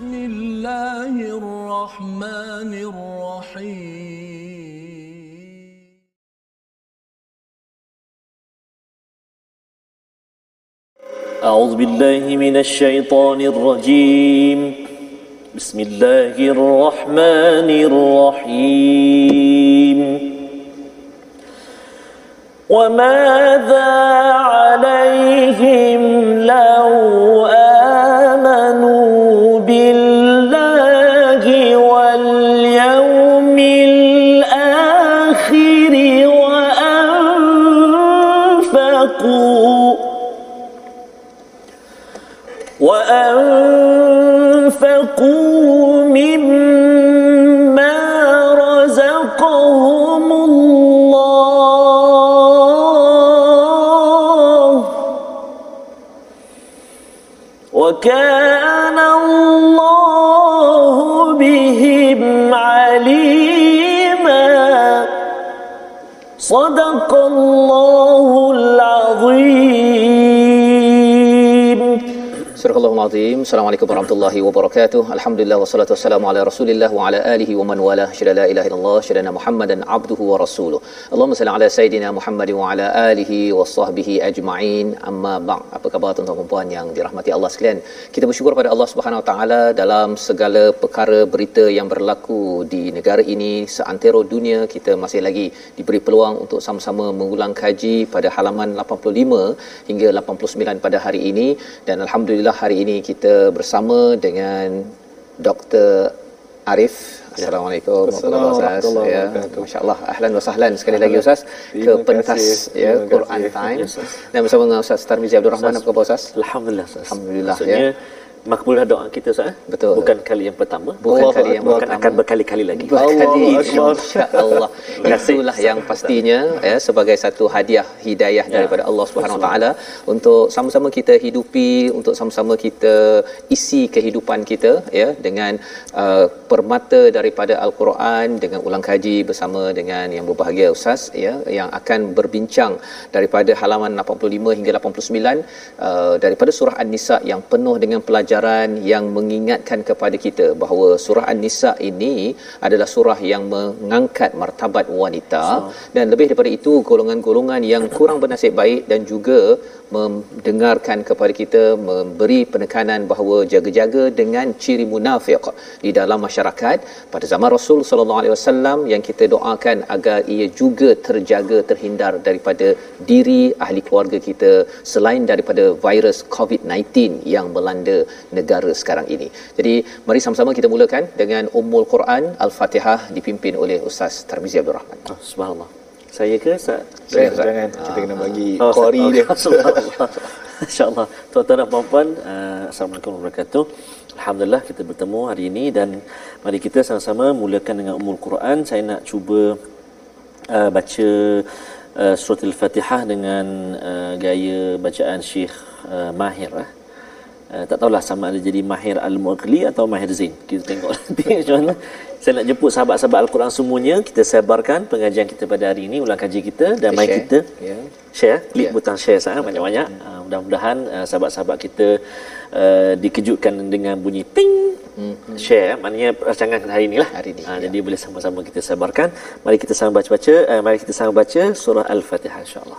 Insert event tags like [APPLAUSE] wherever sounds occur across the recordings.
بسم الله الرحمن الرحيم. أعوذ بالله من الشيطان الرجيم. بسم الله الرحمن الرحيم. وماذا عليهم لو آمنوا الله Al-Azim. Assalamualaikum warahmatullahi wabarakatuh. Alhamdulillah wassalatu wassalamu ala Rasulillah wa ala alihi wa man wala. Syada la ilaha illallah, syada Muhammadan abduhu wa rasuluh. Allahumma salli ala sayidina Muhammad wa ala alihi wa sahbihi ajma'in. Amma ba'd. Apa khabar tuan-tuan dan puan yang dirahmati Allah sekalian? Kita bersyukur pada Allah Subhanahu wa taala dalam segala perkara berita yang berlaku di negara ini seantero dunia kita masih lagi diberi peluang untuk sama-sama mengulang kaji pada halaman 85 hingga 89 pada hari ini dan alhamdulillah hari ini kita bersama dengan Dr. Arif Assalamualaikum Assalamualaikum ya, Masya-Allah ahlan wa sahlan sekali lagi Ustaz ke pentas ya Quran. Time Ya, dan bersama dengan Ustaz Tarmizi Abdul Rahman apa khabar Ustaz? Alhamdulillah Ustaz. Alhamdulillah, ya. Makbulah doa kita Ustaz. eh? Betul. Bukan kali yang pertama. Bukan Allah kali yang Bukan pertama. akan berkali-kali lagi. Berkali insya-Allah. Itulah yang pastinya ya sebagai satu hadiah hidayah Ya. daripada Allah Subhanahu Wa Taala untuk sama-sama kita hidupi untuk sama-sama kita isi kehidupan kita ya dengan uh, permata daripada al-Quran dengan ulang kaji bersama dengan yang berbahagia ustaz ya yang akan berbincang daripada halaman 85 hingga 89 uh, daripada surah An-Nisa yang penuh dengan pelajaran yang mengingatkan kepada kita bahawa surah An-Nisa ini adalah surah yang mengangkat martabat wanita. Dan lebih daripada itu golongan-golongan yang kurang bernasib baik dan juga mendengarkan kepada kita memberi penekanan bahawa jaga-jaga dengan ciri munafik di dalam masyarakat pada zaman Rasul sallallahu alaihi wasallam yang kita doakan agar ia juga terjaga terhindar daripada diri ahli keluarga kita selain daripada virus COVID-19 yang melanda negara sekarang ini. Jadi mari sama-sama kita mulakan dengan Ummul Quran Al-Fatihah dipimpin oleh Ustaz Tarmizi Abdul Rahman. Oh, subhanallah. Saya ke Ustaz? Jangan, jangan. Kita kena bagi Oh, kori Ustaz. dia. Subhanallah. [LAUGHS] InsyaAllah. Tuan-tuan dan puan-puan, uh, Assalamualaikum warahmatullahi wabarakatuh. Alhamdulillah kita bertemu hari ini dan mari kita sama-sama mulakan dengan Ummul Quran. Saya nak cuba uh, baca uh, surat Al-Fatihah dengan uh, gaya bacaan Syekh uh, Mahir. Eh. Uh, tak tahulah sama ada jadi Mahir Al-Mughli atau Mahir Zain. Kita tengok [LAUGHS] nanti macam mana. Saya nak jemput sahabat-sahabat Al-Quran semuanya. Kita sebarkan pengajian kita pada hari ini, ulang kaji kita dan mari Share. kita Ya. share, klik Ya. butang share sana banyak-banyak. Uh, mudah-mudahan uh, sahabat-sahabat kita uh, dikejutkan dengan bunyi ting share maknanya rancangan hari inilah. Hari ini, Uh, ya. Jadi boleh sama-sama kita sebarkan. Mari kita sama baca-baca, uh, mari kita sama baca surah Al-Fatihah insya-Allah.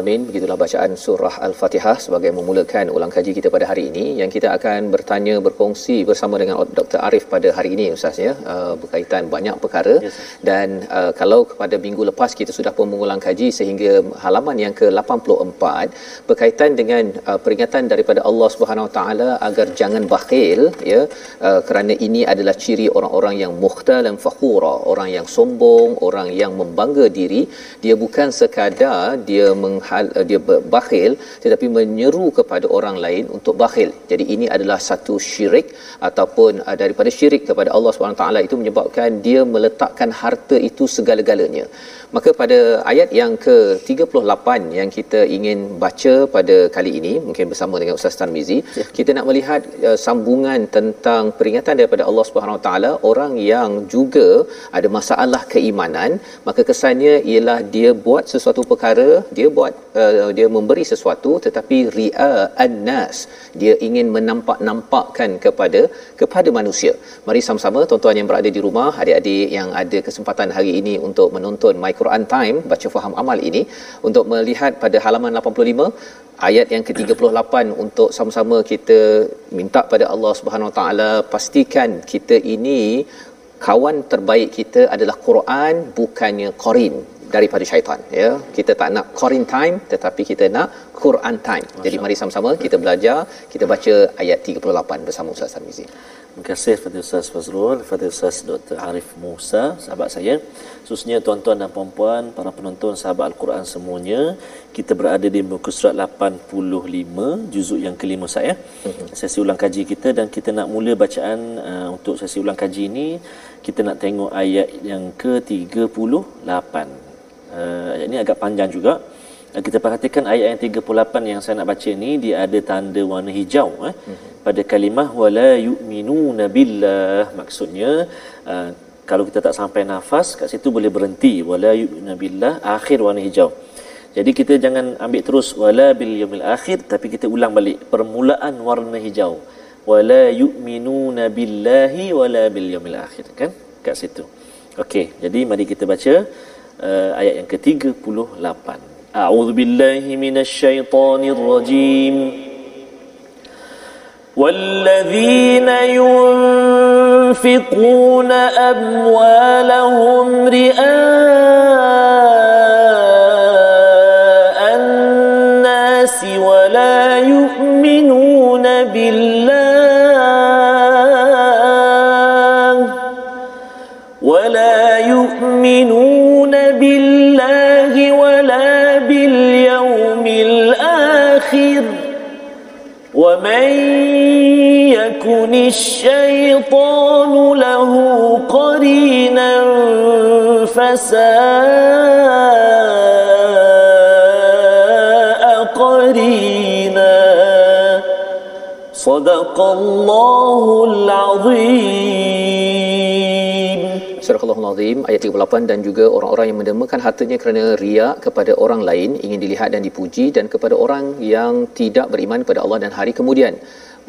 alamin. Begitulah bacaan surah Al-Fatihah sebagai memulakan ulang kaji kita pada hari ini yang kita akan bertanya berkongsi bersama dengan Dr. Arif pada hari ini Ustaz ya uh, berkaitan banyak perkara yes, dan uh, kalau pada minggu lepas kita sudah pun mengulang kaji sehingga halaman yang ke-84 berkaitan dengan uh, peringatan daripada Allah Subhanahu Wa Taala agar jangan bakhil ya uh, kerana ini adalah ciri orang-orang yang mukhtalan fakhura orang yang sombong orang yang membangga diri dia bukan sekadar dia menghal, uh, dia bakhil tetapi menyeru kepada orang lain untuk bakhil jadi ini adalah satu syirik ataupun uh, daripada syirik kepada Allah Subhanahu taala itu menyebabkan dia meletakkan harta itu segala-galanya maka pada ayat yang ke-38 yang kita ingin baca pada kali ini mungkin bersama dengan Ustaz Tarmizi ya. kita nak melihat uh, sambungan tentang peringatan daripada Allah Subhanahu Wa Taala orang yang juga ada masalah keimanan maka kesannya ialah dia buat sesuatu perkara dia buat uh, dia memberi sesuatu tetapi ria annas dia ingin menampak-nampakkan kepada kepada manusia. Mari sama-sama tuan-tuan yang berada di rumah adik-adik yang ada kesempatan hari ini untuk menonton My Quran Time baca faham amal ini untuk melihat pada halaman 85 ayat yang ke-38 untuk sama-sama kita minta pada Allah Subhanahu Taala pastikan kita ini kawan terbaik kita adalah Quran bukannya Qarin daripada syaitan ya kita tak nak Quran time tetapi kita nak Quran time Masya. jadi mari sama-sama kita belajar kita baca ayat 38 bersama Ustaz Samizi Terima kasih kepada Ustaz Fazrul, kepada Ustaz Dr. Arif Musa, sahabat saya. Khususnya tuan-tuan dan puan-puan, para penonton sahabat Al-Quran semuanya. Kita berada di muka surat 85, juzuk yang kelima saya. Mhm. Sesi ulang kaji kita dan kita nak mula bacaan uh, untuk sesi ulang kaji ini. Kita nak tengok ayat yang ke-38. Uh, ayat ini agak panjang juga. Uh, kita perhatikan ayat yang 38 yang saya nak baca ni dia ada tanda warna hijau eh. Mm-hmm pada kalimah wala yu'minuna billah. Maksudnya uh, kalau kita tak sampai nafas kat situ boleh berhenti. Wala yu'minuna billah akhir warna hijau. Jadi kita jangan ambil terus wala bil yaumil akhir tapi kita ulang balik permulaan warna hijau. Wala yu'minuna billahi wala bil yaumil akhir kan? Kat situ. Okey jadi mari kita baca uh, ayat yang ke-38 a'udzubillahi minasyaitonirrajim rajim والذين ينفقون أموالهم رئاء الناس ولا يؤمنون بالله ومن يكن الشيطان له قرينا فساء قرينا. صدق الله العظيم. Surah Al-Azim ayat 38 dan juga orang-orang yang mendermakan hartanya kerana riak kepada orang lain ingin dilihat dan dipuji dan kepada orang yang tidak beriman kepada Allah dan hari kemudian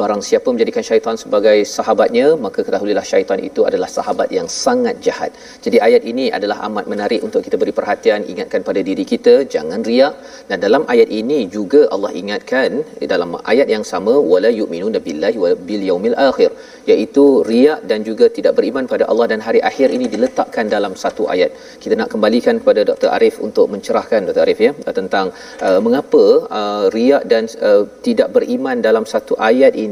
barang siapa menjadikan syaitan sebagai sahabatnya maka ketahuilah syaitan itu adalah sahabat yang sangat jahat. Jadi ayat ini adalah amat menarik untuk kita beri perhatian ingatkan pada diri kita jangan riak. Dan dalam ayat ini juga Allah ingatkan dalam ayat yang sama wala yu'minuna billahi wa bil yaumil akhir iaitu riak dan juga tidak beriman pada Allah. Dan hari akhir ini diletakkan dalam satu ayat. Kita nak kembalikan kepada Dr Arif untuk mencerahkan Dr Arif ya tentang uh, mengapa uh, riak dan uh, tidak beriman dalam satu ayat ini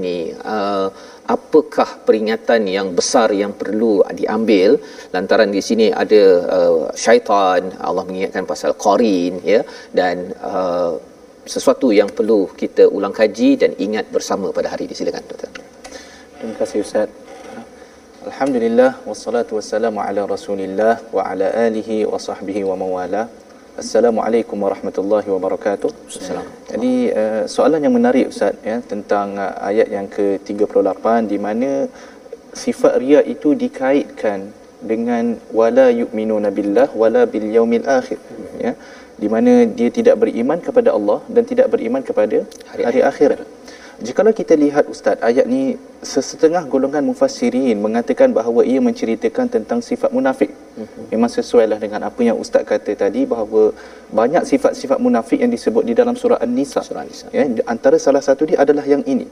uh, apakah peringatan yang besar yang perlu diambil? Lantaran di sini ada uh, syaitan Allah mengingatkan pasal qarin ya dan uh, sesuatu yang perlu kita ulang kaji dan ingat bersama pada hari ini. Silakan doktor terima kasih ustaz. Alhamdulillah wassalatu wassalamu ala Rasulillah wa ala alihi wa sahbihi wa mawala Assalamualaikum warahmatullahi wabarakatuh. Assalamualaikum. Jadi uh, soalan yang menarik Ustaz ya tentang uh, ayat yang ke-38 di mana sifat riya itu dikaitkan dengan wala yu'minuna billah wala bil yaumil akhir mm-hmm. ya di mana dia tidak beriman kepada Allah dan tidak beriman kepada hari, hari akhirat. Jikalau kita lihat Ustaz, ayat ni sesetengah golongan mufassirin mengatakan bahawa ia menceritakan tentang sifat munafik. Mm-hmm. Memang sesuai lah dengan apa yang Ustaz kata tadi bahawa banyak sifat-sifat munafik yang disebut di dalam surah An-Nisa. Surah An-Nisa. Ya, antara salah satu dia adalah yang ini.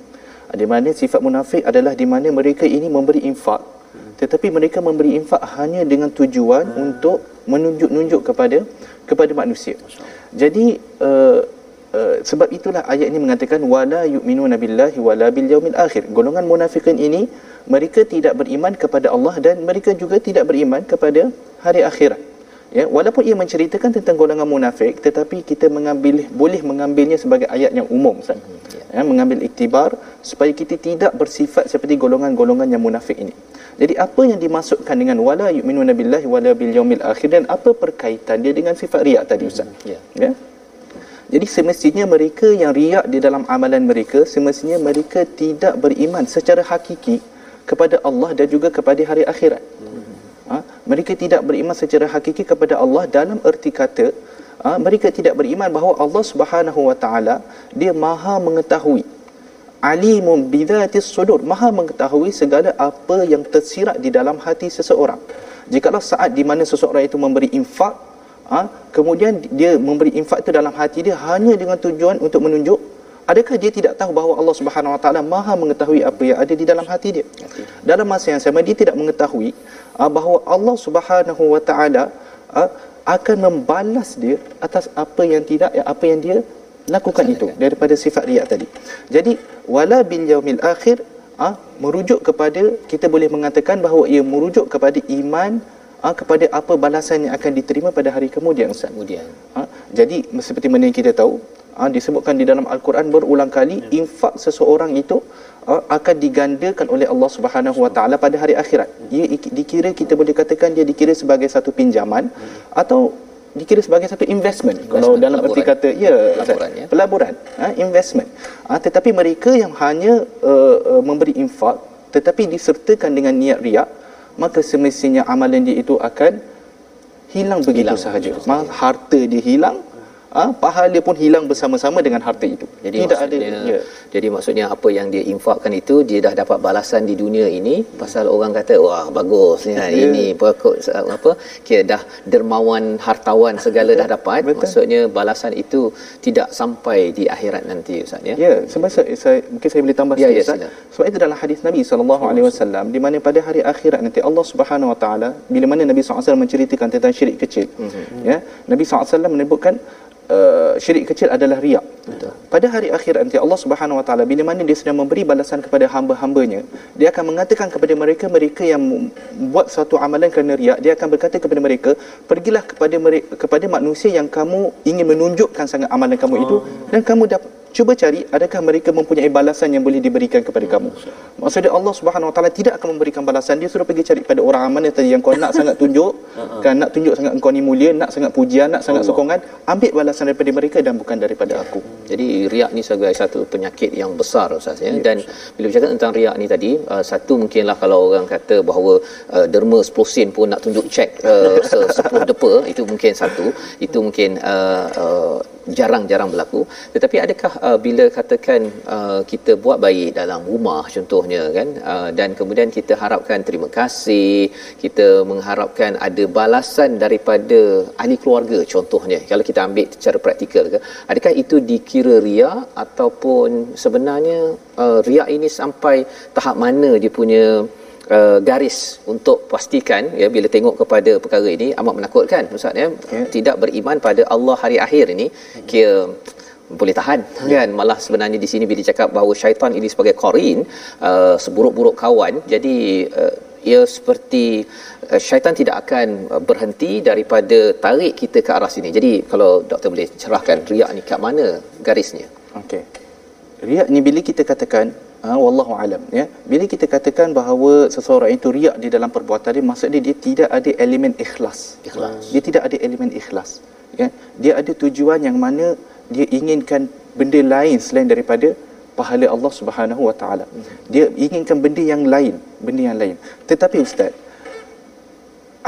Di mana sifat munafik adalah di mana mereka ini memberi infak tetapi mereka memberi infak hanya dengan tujuan hmm. untuk menunjuk-nunjuk kepada kepada manusia. Jadi uh, uh, sebab itulah ayat ini mengatakan wala yu'minuna billahi wala bil yaumil akhir. Golongan munafikin ini mereka tidak beriman kepada Allah dan mereka juga tidak beriman kepada hari akhirat. Ya, walaupun ia menceritakan tentang golongan munafik tetapi kita mengambil boleh mengambilnya sebagai ayat yang umum Ustaz. Hmm, ya. mengambil iktibar supaya kita tidak bersifat seperti golongan-golongan yang munafik ini. Jadi apa yang dimasukkan dengan wala yu'minuna billahi wala bil yaumil akhir dan apa perkaitan dia dengan sifat riak tadi ustaz? Ya. ya. Jadi semestinya mereka yang riak di dalam amalan mereka semestinya mereka tidak beriman secara hakiki kepada Allah dan juga kepada hari akhirat. Ha? mereka tidak beriman secara hakiki kepada Allah dalam erti kata ha? mereka tidak beriman bahawa Allah Subhanahu wa taala dia Maha mengetahui alimun bidhatis sudur maha mengetahui segala apa yang tersirat di dalam hati seseorang jikalau saat di mana seseorang itu memberi infak ha, kemudian dia memberi infak itu dalam hati dia hanya dengan tujuan untuk menunjuk. Adakah dia tidak tahu bahawa Allah Subhanahu Wa Taala maha mengetahui apa yang ada di dalam hati dia? Dalam masa yang sama dia tidak mengetahui ha, bahawa Allah Subhanahu Wa Taala ha, akan membalas dia atas apa yang tidak apa yang dia lakukan itu daripada sifat riak tadi. Jadi wala bil yaumil akhir ah merujuk kepada kita boleh mengatakan bahawa ia merujuk kepada iman ah kepada apa balasan yang akan diterima pada hari kemudian Ustaz. Kemudian. Ah jadi seperti mana yang kita tahu ah disebutkan di dalam al-Quran berulang kali ya. infak seseorang itu ah, akan digandakan oleh Allah Subhanahu Wa Taala pada hari akhirat. Ia dikira kita boleh katakan dia dikira sebagai satu pinjaman hmm. atau dikira sebagai satu investment, investment kalau dalam erti kata ya pelaburan, ya. pelaburan ha, investment ha, tetapi mereka yang hanya uh, uh, memberi infak tetapi disertakan dengan niat riak maka semestinya amalan dia itu akan hilang begitu hilang. sahaja. Mal, harta dia hilang ha, pahala pun hilang bersama-sama dengan harta itu. Jadi tidak ada ya. Jadi maksudnya apa yang dia infakkan itu dia dah dapat balasan di dunia ini pasal orang kata wah bagus ya, ya. ini pokok apa kira dah dermawan hartawan segala dah dapat. Betul. Maksudnya balasan itu tidak sampai di akhirat nanti ustaz ya. Ya, sebab saya, saya mungkin saya boleh tambah ya, sikit ya, ustaz. Sebab itu dalam hadis Nabi sallallahu alaihi wasallam di mana pada hari akhirat nanti Allah Subhanahu wa taala bila mana Nabi SAW menceritakan tentang syirik kecil. Mm-hmm. Ya, Nabi SAW menyebutkan uh, syirik kecil adalah riak. Betul. Pada hari akhir nanti Allah Subhanahu Wa Taala bila mana dia sedang memberi balasan kepada hamba-hambanya, dia akan mengatakan kepada mereka mereka yang buat satu amalan kerana riak, dia akan berkata kepada mereka, pergilah kepada mereka, kepada manusia yang kamu ingin menunjukkan sangat amalan kamu oh. itu dan kamu dapat cuba cari adakah mereka mempunyai balasan yang boleh diberikan kepada kamu. Maksudnya Allah Subhanahu Wa Taala tidak akan memberikan balasan. Dia suruh pergi cari pada orang amanah tadi yang kau nak sangat tunjuk kan? Nak tunjuk sangat engkau ni mulia nak sangat pujian nak sangat sokongan ambil balasan daripada mereka dan bukan daripada aku. Jadi riak ni sebagai satu penyakit yang besar ustaz ya, ya dan bila bercakap tentang riak ni tadi uh, satu mungkinlah kalau orang kata bahawa uh, derma 10 sen pun nak tunjuk cek uh, 10 depa itu mungkin satu. Itu mungkin uh, uh, jarang-jarang berlaku. Tetapi adakah uh, bila katakan uh, kita buat baik dalam rumah contohnya kan uh, dan kemudian kita harapkan terima kasih kita mengharapkan ada balasan daripada ahli keluarga contohnya kalau kita ambil secara praktikal ke adakah itu dikira ria ataupun sebenarnya uh, ria ini sampai tahap mana dia punya uh, garis untuk pastikan ya bila tengok kepada perkara ini amat menakutkan ustaz ya. Yeah. tidak beriman pada Allah hari akhir ini kira boleh tahan yeah. kan? Malah sebenarnya di sini bila cakap bahawa syaitan ini sebagai qarin uh, seburuk-buruk kawan jadi uh, ia seperti uh, syaitan tidak akan uh, berhenti daripada tarik kita ke arah sini. Jadi kalau doktor boleh cerahkan riak ni kat mana garisnya? Okey. Riak ni bila kita katakan ha, wallahu alam ya. Bila kita katakan bahawa seseorang itu riak di dalam perbuatan dia maksudnya dia tidak ada elemen ikhlas. Ikhlas. Dia tidak ada elemen ikhlas ya. Dia ada tujuan yang mana dia inginkan benda lain selain daripada pahala Allah Subhanahu wa taala. Dia inginkan benda yang lain benda yang lain. Tetapi ustaz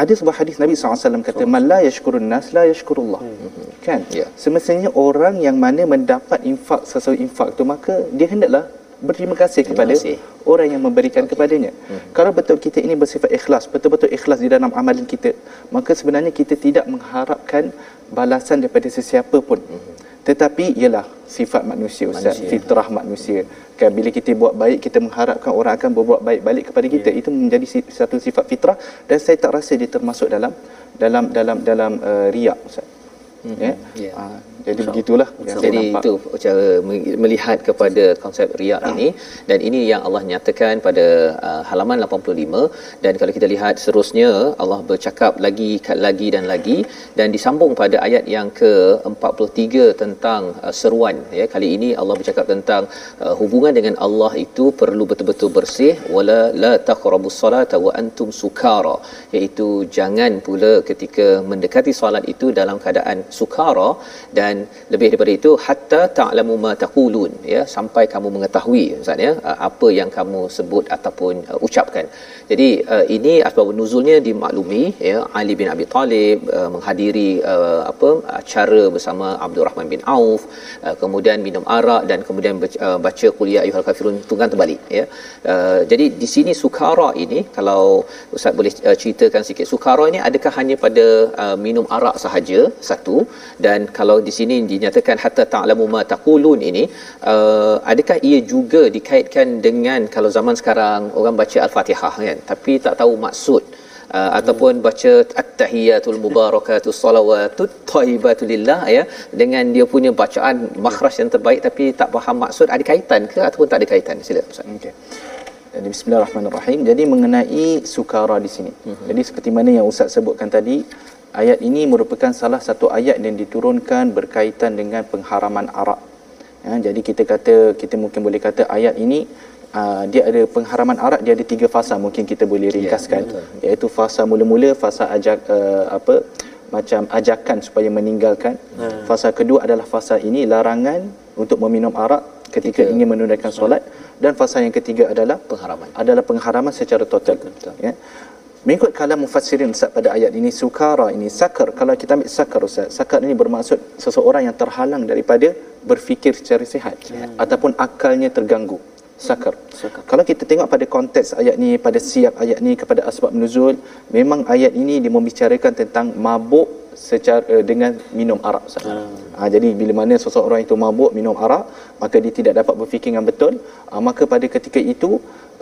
ada sebuah hadis Nabi SAW kata man la yashkurun nas la yashkurullah. Hmm. kan? Yeah. semestinya orang yang mana mendapat infak sesuatu infak tu maka dia hendaklah berterima kasih kepada kasih. orang yang memberikan okay. kepadanya. Hmm. Kalau betul kita ini bersifat ikhlas, betul-betul ikhlas di dalam amalan kita, maka sebenarnya kita tidak mengharapkan balasan daripada sesiapa pun. Hmm. Tetapi ialah sifat manusia ustaz, Manusia. fitrah manusia. Kan bila kita buat baik kita mengharapkan orang akan berbuat baik balik kepada kita. Ya. Itu menjadi satu sifat fitrah dan saya tak rasa dia termasuk dalam dalam dalam dalam uh, riak ustaz. Ya. Ya. Ah, jadi begitulah Jadi nampak. itu cara me- melihat kepada konsep riak ini. Dan ini yang Allah nyatakan pada uh, halaman 85 dan kalau kita lihat seterusnya Allah bercakap lagi lagi dan lagi. Dan disambung pada ayat yang ke-43 tentang uh, seruan. Ya kali ini Allah bercakap tentang uh, hubungan dengan Allah itu perlu betul-betul bersih. Wala la taqrabus salata wa antum sukara. Iaitu jangan pula ketika mendekati solat itu dalam keadaan sukara. Dan lebih daripada itu hatta ta'lamu ma taqulun ya sampai kamu mengetahui ustaz ya uh, apa yang kamu sebut ataupun uh, ucapkan. Jadi uh, ini asbab nuzulnya dimaklumi ya Ali bin Abi Talib uh, menghadiri uh, apa acara bersama Abdul Rahman bin Auf uh, kemudian minum arak dan kemudian baca, uh, baca qul ya ayyuhal kafirun tunggang terbalik ya. Uh, jadi di sini sukara ini kalau ustaz boleh uh, ceritakan sikit sukara ini adakah hanya pada uh, minum arak sahaja satu dan kalau di sini dinyatakan hatta ta'lamu ma taqulun ini uh, adakah ia juga dikaitkan dengan kalau zaman sekarang orang baca al-Fatihah kan tapi tak tahu maksud uh, ataupun baca at-tahiyatul mubarakatus salawatut thayyibatu lillah ya dengan dia punya bacaan makhraj yang terbaik tapi tak faham maksud ada kaitan ke ataupun tak ada kaitan sila ustaz Okey. Jadi bismillahirrahmanirrahim. Jadi mengenai sukara di sini. Mm-hmm. Jadi seperti mana yang ustaz sebutkan tadi, ayat ini merupakan salah satu ayat yang diturunkan berkaitan dengan pengharaman arak. Ya, jadi kita kata kita mungkin boleh kata ayat ini uh, dia ada pengharaman arak dia ada tiga fasa mungkin kita boleh ringkaskan betul. iaitu fasa mula-mula fasa ajak uh, apa macam ajakan supaya meninggalkan. Hmm. Fasa kedua adalah fasa ini larangan untuk meminum arak ketika Ketika- ingin menunaikan solat dan fasa yang ketiga adalah pengharaman adalah pengharaman secara total. Betul. Ya. Mengikut kalam mufassirin Ustaz pada ayat ini sukara ini sakar kalau kita ambil sakar Ustaz sakar ini bermaksud seseorang yang terhalang daripada berfikir secara sihat Ya. ataupun akalnya terganggu sakar. Sakar. Kalau kita tengok pada konteks ayat ni pada siap ayat ni kepada asbab nuzul memang ayat ini dia membicarakan tentang mabuk secara uh, dengan minum arak Ustaz. Ha, jadi bila mana seseorang itu mabuk minum arak maka dia tidak dapat berfikir dengan betul. Ha, maka pada ketika itu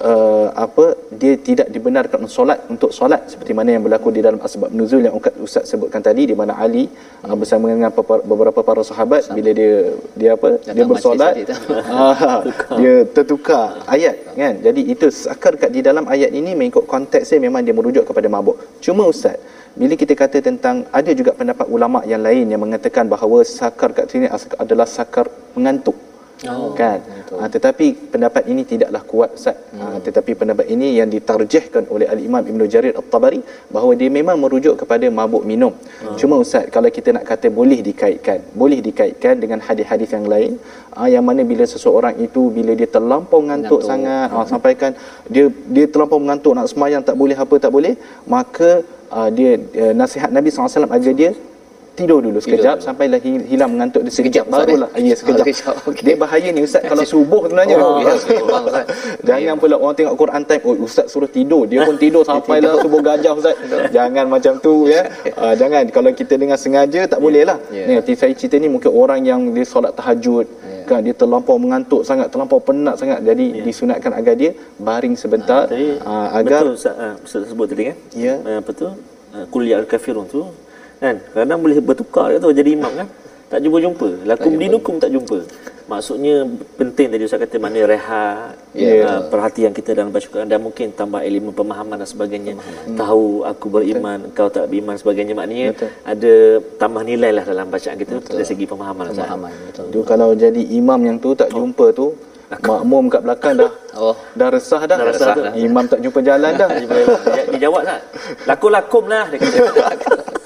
uh, apa dia tidak dibenarkan solat untuk solat seperti mana yang berlaku di dalam asbab nuzul yang Ustaz- sebutkan tadi di mana Ali uh, bersama dengan beberapa- para sahabat bila dia dia apa dia majlis bersolat [LAUGHS] ah, dia tertukar ayat kan? Jadi itu sakar kat di dalam ayat ini mengikut konteksnya memang dia merujuk kepada mabuk. Cuma ustaz bila kita kata tentang ada juga pendapat ulama yang lain yang mengatakan bahawa sakar kat sini adalah sakar mengantuk Oh, kan ha, tetapi pendapat ini tidaklah kuat Ustaz hmm. ha, tetapi pendapat ini yang ditarjihkan oleh al-Imam Ibn Jarir At-Tabari bahawa dia memang merujuk kepada mabuk minum hmm. cuma Ustaz kalau kita nak kata boleh dikaitkan boleh dikaitkan dengan hadis-hadis yang lain ha, yang mana bila seseorang itu bila dia terlampau ngantuk, Ngantuk. sangat ha, sampaikan dia dia terlampau mengantuk nak semayang tak boleh apa tak boleh maka uh, dia uh, nasihat Nabi SAW agar dia tidur dulu sekejap dulu. sampailah hi- hilang mengantuk dia sekejap, Sekejap, barulah. Ya sekejap, Oh, sekejap, okey. dia bahaya ni ustaz kalau subuh sebenarnya. Oh, ya, memang, Ustaz. [LAUGHS] jangan pula orang tengok Quran time. Oh ustaz suruh tidur. Dia pun tidur. Sampailah subuh gajah ustaz. [LAUGHS] Jangan macam tu ya. Uh, [LAUGHS] jangan. Kalau kita dengan sengaja tak boleh lah. Ya. ni arti saya cerita ni mungkin orang yang dia solat tahajud kan dia terlampau mengantuk sangat terlampau penat sangat. Jadi disunatkan agar dia baring sebentar. Tadi uh, agar betul Ustaz, uh, Ustaz sebut tadi kan? Ya. Uh, apa tu? Kuliah al-kafirun tu kan? Kadang boleh bertukar dia tu jadi imam kan? Tak jumpa-jumpa. Lakum dinukum tak jumpa. Maksudnya penting tadi Ustaz kata mana rehat Ya, uh, perhatian kita dalam baca Quran dan mungkin tambah ilmu pemahaman dan sebagainya. Tahu aku beriman kau tak beriman sebagainya. Maknanya Betul. ada tambah nilai lah dalam bacaan kita dari segi pemahaman pemahaman betul. Tu kalau jadi imam yang tu tak jumpa tu makmum kat belakang dah. Oh. dah resah dah, Dah resah dah. imam tak jumpa jalan dah. Dia, dia jawab lah. Lakum-lakum lah dia kata [LAUGHS]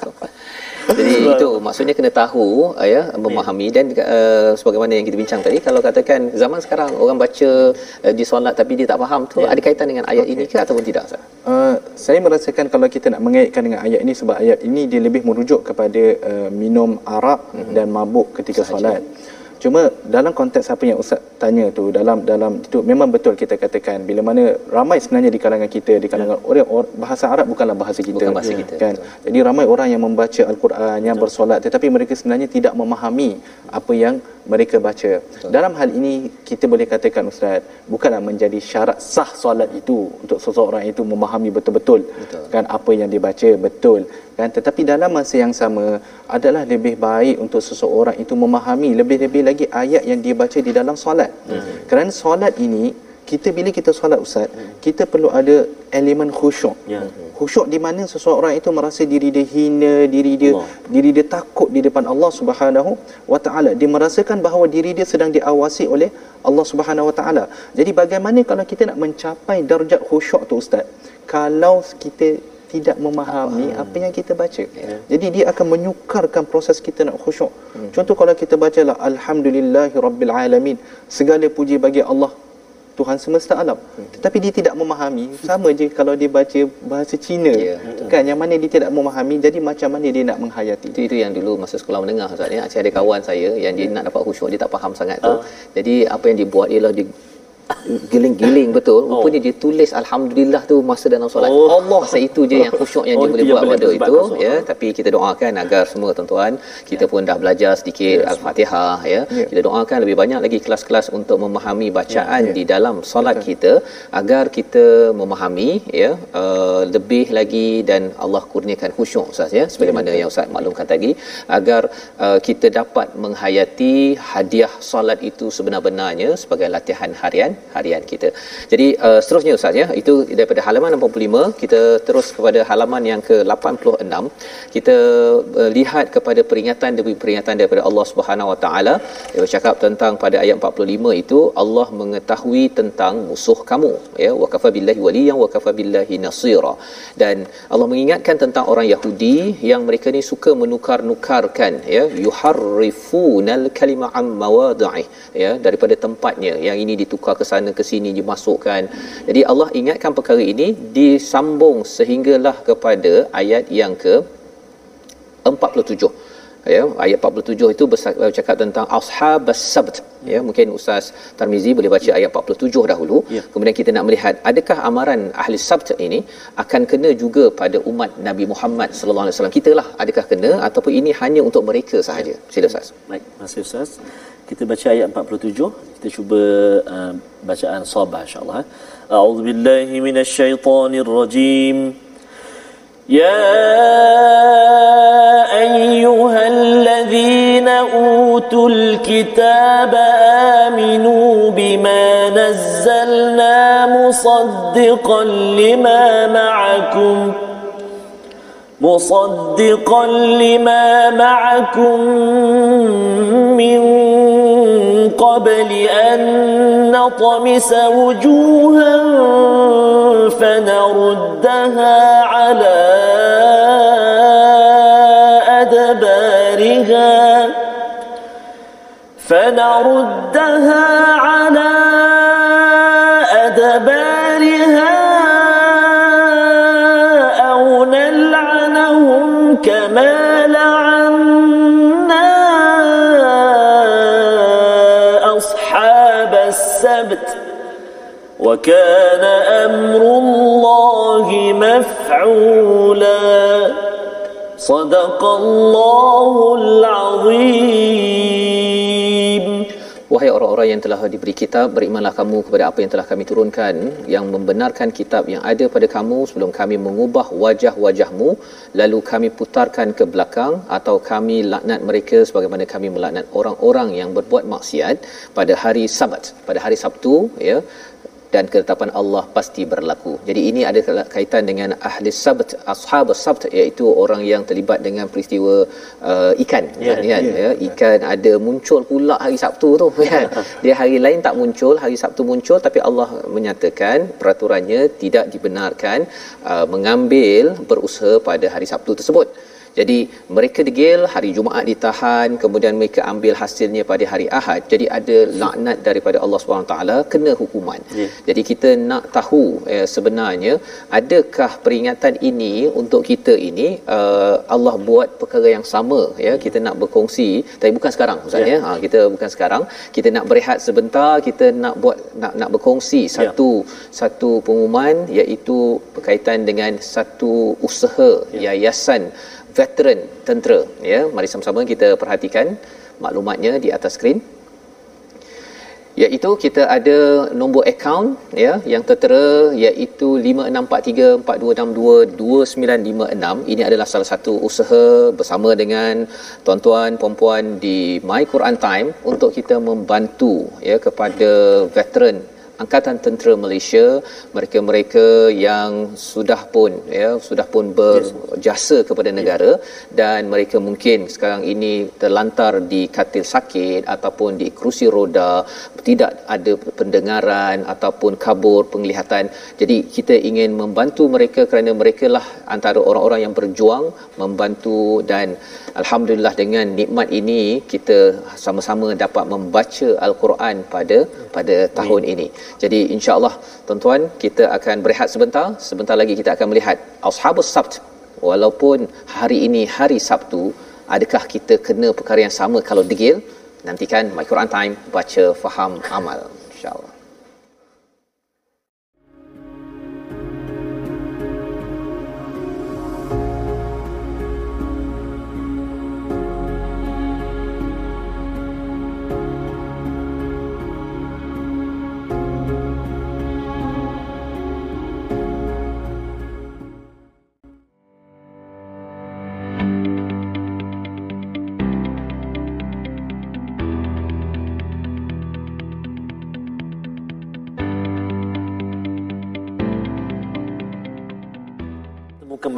Itu maksudnya kena tahu uh, ya memahami dan uh, sebagaimana yang kita bincang tadi kalau katakan zaman sekarang orang baca uh, di solat tapi dia tak faham tu ada kaitan dengan ayat ini ke ataupun tidak Ustaz? Uh, saya merasakan kalau kita nak mengaitkan dengan ayat ini sebab ayat ini dia lebih merujuk kepada uh, minum arak mm-hmm. dan mabuk ketika solat. Cuma dalam konteks apa yang Ustaz tanya tu dalam dalam itu memang betul kita katakan bila mana ramai sebenarnya di kalangan kita di kalangan Ya. orang, orang bahasa Arab bukanlah bahasa kita. Bukan bahasa kita, Kan? Jadi ramai orang yang membaca al-Quran yang bersolat tetapi mereka sebenarnya tidak memahami apa yang mereka baca. Dalam hal ini kita boleh katakan ustaz bukanlah menjadi syarat sah solat itu untuk seseorang itu memahami betul-betul Betul. kan apa yang dia baca betul kan tetapi dalam masa yang sama adalah lebih baik untuk seseorang itu memahami lebih-lebih lagi ayat yang dia baca di dalam solat. Hmm. Kerana solat ini kita bila kita solat ustaz kita perlu ada elemen khusyuk. Ya. Khusyuk di mana seseorang itu merasa diri dia hina, diri dia Allah. diri dia takut di depan Allah Subhanahu wa taala. Dia merasakan bahawa diri dia sedang diawasi oleh Allah Subhanahu wa taala. Jadi bagaimana kalau kita nak mencapai darjat khusyuk tu ustaz? Kalau kita tidak memahami apa yang kita baca. Jadi dia akan menyukarkan proses kita nak khusyuk. Contoh kalau kita bacalah alhamdulillahirabbil alamin. Segala puji bagi Allah Tuhan semesta alam. Tetapi dia tidak memahami. Sama je kalau dia baca bahasa Cina. Ya, kan yang mana dia tidak memahami jadi macam mana dia nak menghayati. Itu itu yang dulu masa sekolah menengah Ustaz ya. Saya ada kawan saya yang dia nak dapat khusyuk dia tak faham sangat tu. Jadi apa yang dia buat ialah dia giling-giling betul. Rupanya dia tulis alhamdulillah tu masa dalam solat. Oh. Allah itu je yang khusyuk yang Oh, dia boleh buat pada itu ya. Tapi kita doakan agar semua tuan-tuan kita pun dah belajar sedikit al-Fatihah ya. Ya. Kita doakan lebih banyak lagi kelas-kelas untuk memahami bacaan Ya. di dalam solat kita agar kita memahami ya uh, lebih lagi dan Allah kurniakan khusyuk Ustaz ya sebagaimana yang Ustaz maklumkan tadi agar uh, kita dapat menghayati hadiah solat itu sebenar-benarnya sebagai latihan harian harian kita. Jadi uh, seterusnya Ustaz ya. Itu daripada halaman 65 kita terus kepada halaman yang ke-86 kita uh, lihat kepada peringatan demi peringatan daripada Allah Subhanahu Wa Taala. Dia bercakap tentang pada ayat 45 itu Allah mengetahui tentang musuh kamu ya. Wa kafa billahi waliyan wa kafa billahi nasira. Dan Allah mengingatkan tentang orang Yahudi yang mereka ni suka menukar-nukarkan ya. Yuharrifunal kalima am mawadhi'i ya. Daripada tempatnya yang ini ditukar ke sana ke sini dimasukkan. Jadi Allah ingatkan perkara ini disambung sehinggalah kepada ayat yang ke 47 ya ayat 47 itu bersa- bercakap tentang ashabas sabt ya mungkin ustaz Tarmizi boleh baca ayat 47 dahulu Ya. kemudian kita nak melihat adakah amaran ahli sabt ini akan kena juga pada umat Nabi Muhammad sallallahu alaihi wasallam kita lah adakah kena ataupun ini hanya untuk mereka sahaja sila ustaz Baik, kasih Ustaz. Kita baca ayat 47. Kita cuba uh, bacaan sabah insya-Allah. eh. A'udzu billahi الكتاب آمنوا بما نزلنا مصدقا لما معكم مصدقا لما معكم من قبل أن نطمس وجوها فنردها على أدبارها. فنردها على أدبارها أو نلعنهم كما لعنا أصحاب السبت. وكان أمر الله مفعولا. صدق الله العظيم. Wahai orang-orang yang telah diberi kitab, berimanlah kamu kepada apa yang telah kami turunkan, yang membenarkan kitab yang ada pada kamu sebelum kami mengubah wajah-wajahmu, lalu kami putarkan ke belakang atau kami laknat mereka sebagaimana kami melaknat orang-orang yang berbuat maksiat pada hari Sabat, pada hari Sabtu, ya dan ketetapan Allah pasti berlaku. Jadi ini ada kaitan dengan ahli sabt, ashab sabt iaitu orang yang terlibat dengan peristiwa uh, ikan Ya, kan, kan ya, ikan ada muncul pula hari Sabtu tu [LAUGHS] kan. [LAUGHS] Dia hari lain tak muncul, hari Sabtu muncul tapi Allah menyatakan peraturannya tidak dibenarkan uh, mengambil berusaha pada hari Sabtu tersebut. Jadi mereka degil hari Jumaat ditahan kemudian mereka ambil hasilnya pada hari Ahad. Jadi ada laknat daripada Allah SWT kena hukuman. Ya. Jadi kita nak tahu eh, sebenarnya adakah peringatan ini untuk kita ini uh, Allah buat perkara yang sama ya kita nak berkongsi tapi bukan sekarang ustaz Ya. ya. Ha, kita bukan sekarang kita nak berehat sebentar kita nak buat nak nak berkongsi Ya. satu satu pengumuman iaitu berkaitan dengan satu usaha Ya. yayasan veteran tentera. Ya mari sama-sama kita perhatikan maklumatnya di atas skrin. Iaitu kita ada nombor akaun ya yang tertera iaitu 564342622956 ini adalah salah satu usaha bersama dengan tuan-tuan puan-puan di My Quran Time untuk kita membantu ya kepada veteran Angkatan Tentera Malaysia mereka-mereka yang sudah pun ya sudah pun berjasa kepada negara dan mereka mungkin sekarang ini terlantar di katil sakit ataupun di kerusi roda tidak ada pendengaran ataupun kabur penglihatan. Jadi kita ingin membantu mereka kerana mereka lah antara orang-orang yang berjuang membantu dan alhamdulillah dengan nikmat ini kita sama-sama dapat membaca al-Quran pada pada tahun ini jadi insya-Allah tuan-tuan kita akan berehat sebentar. Sebentar lagi kita akan melihat ashabus sabt. Walaupun hari ini hari Sabtu adakah kita kena perkara yang sama kalau degil? Nantikan my Quran time baca faham amal insya-Allah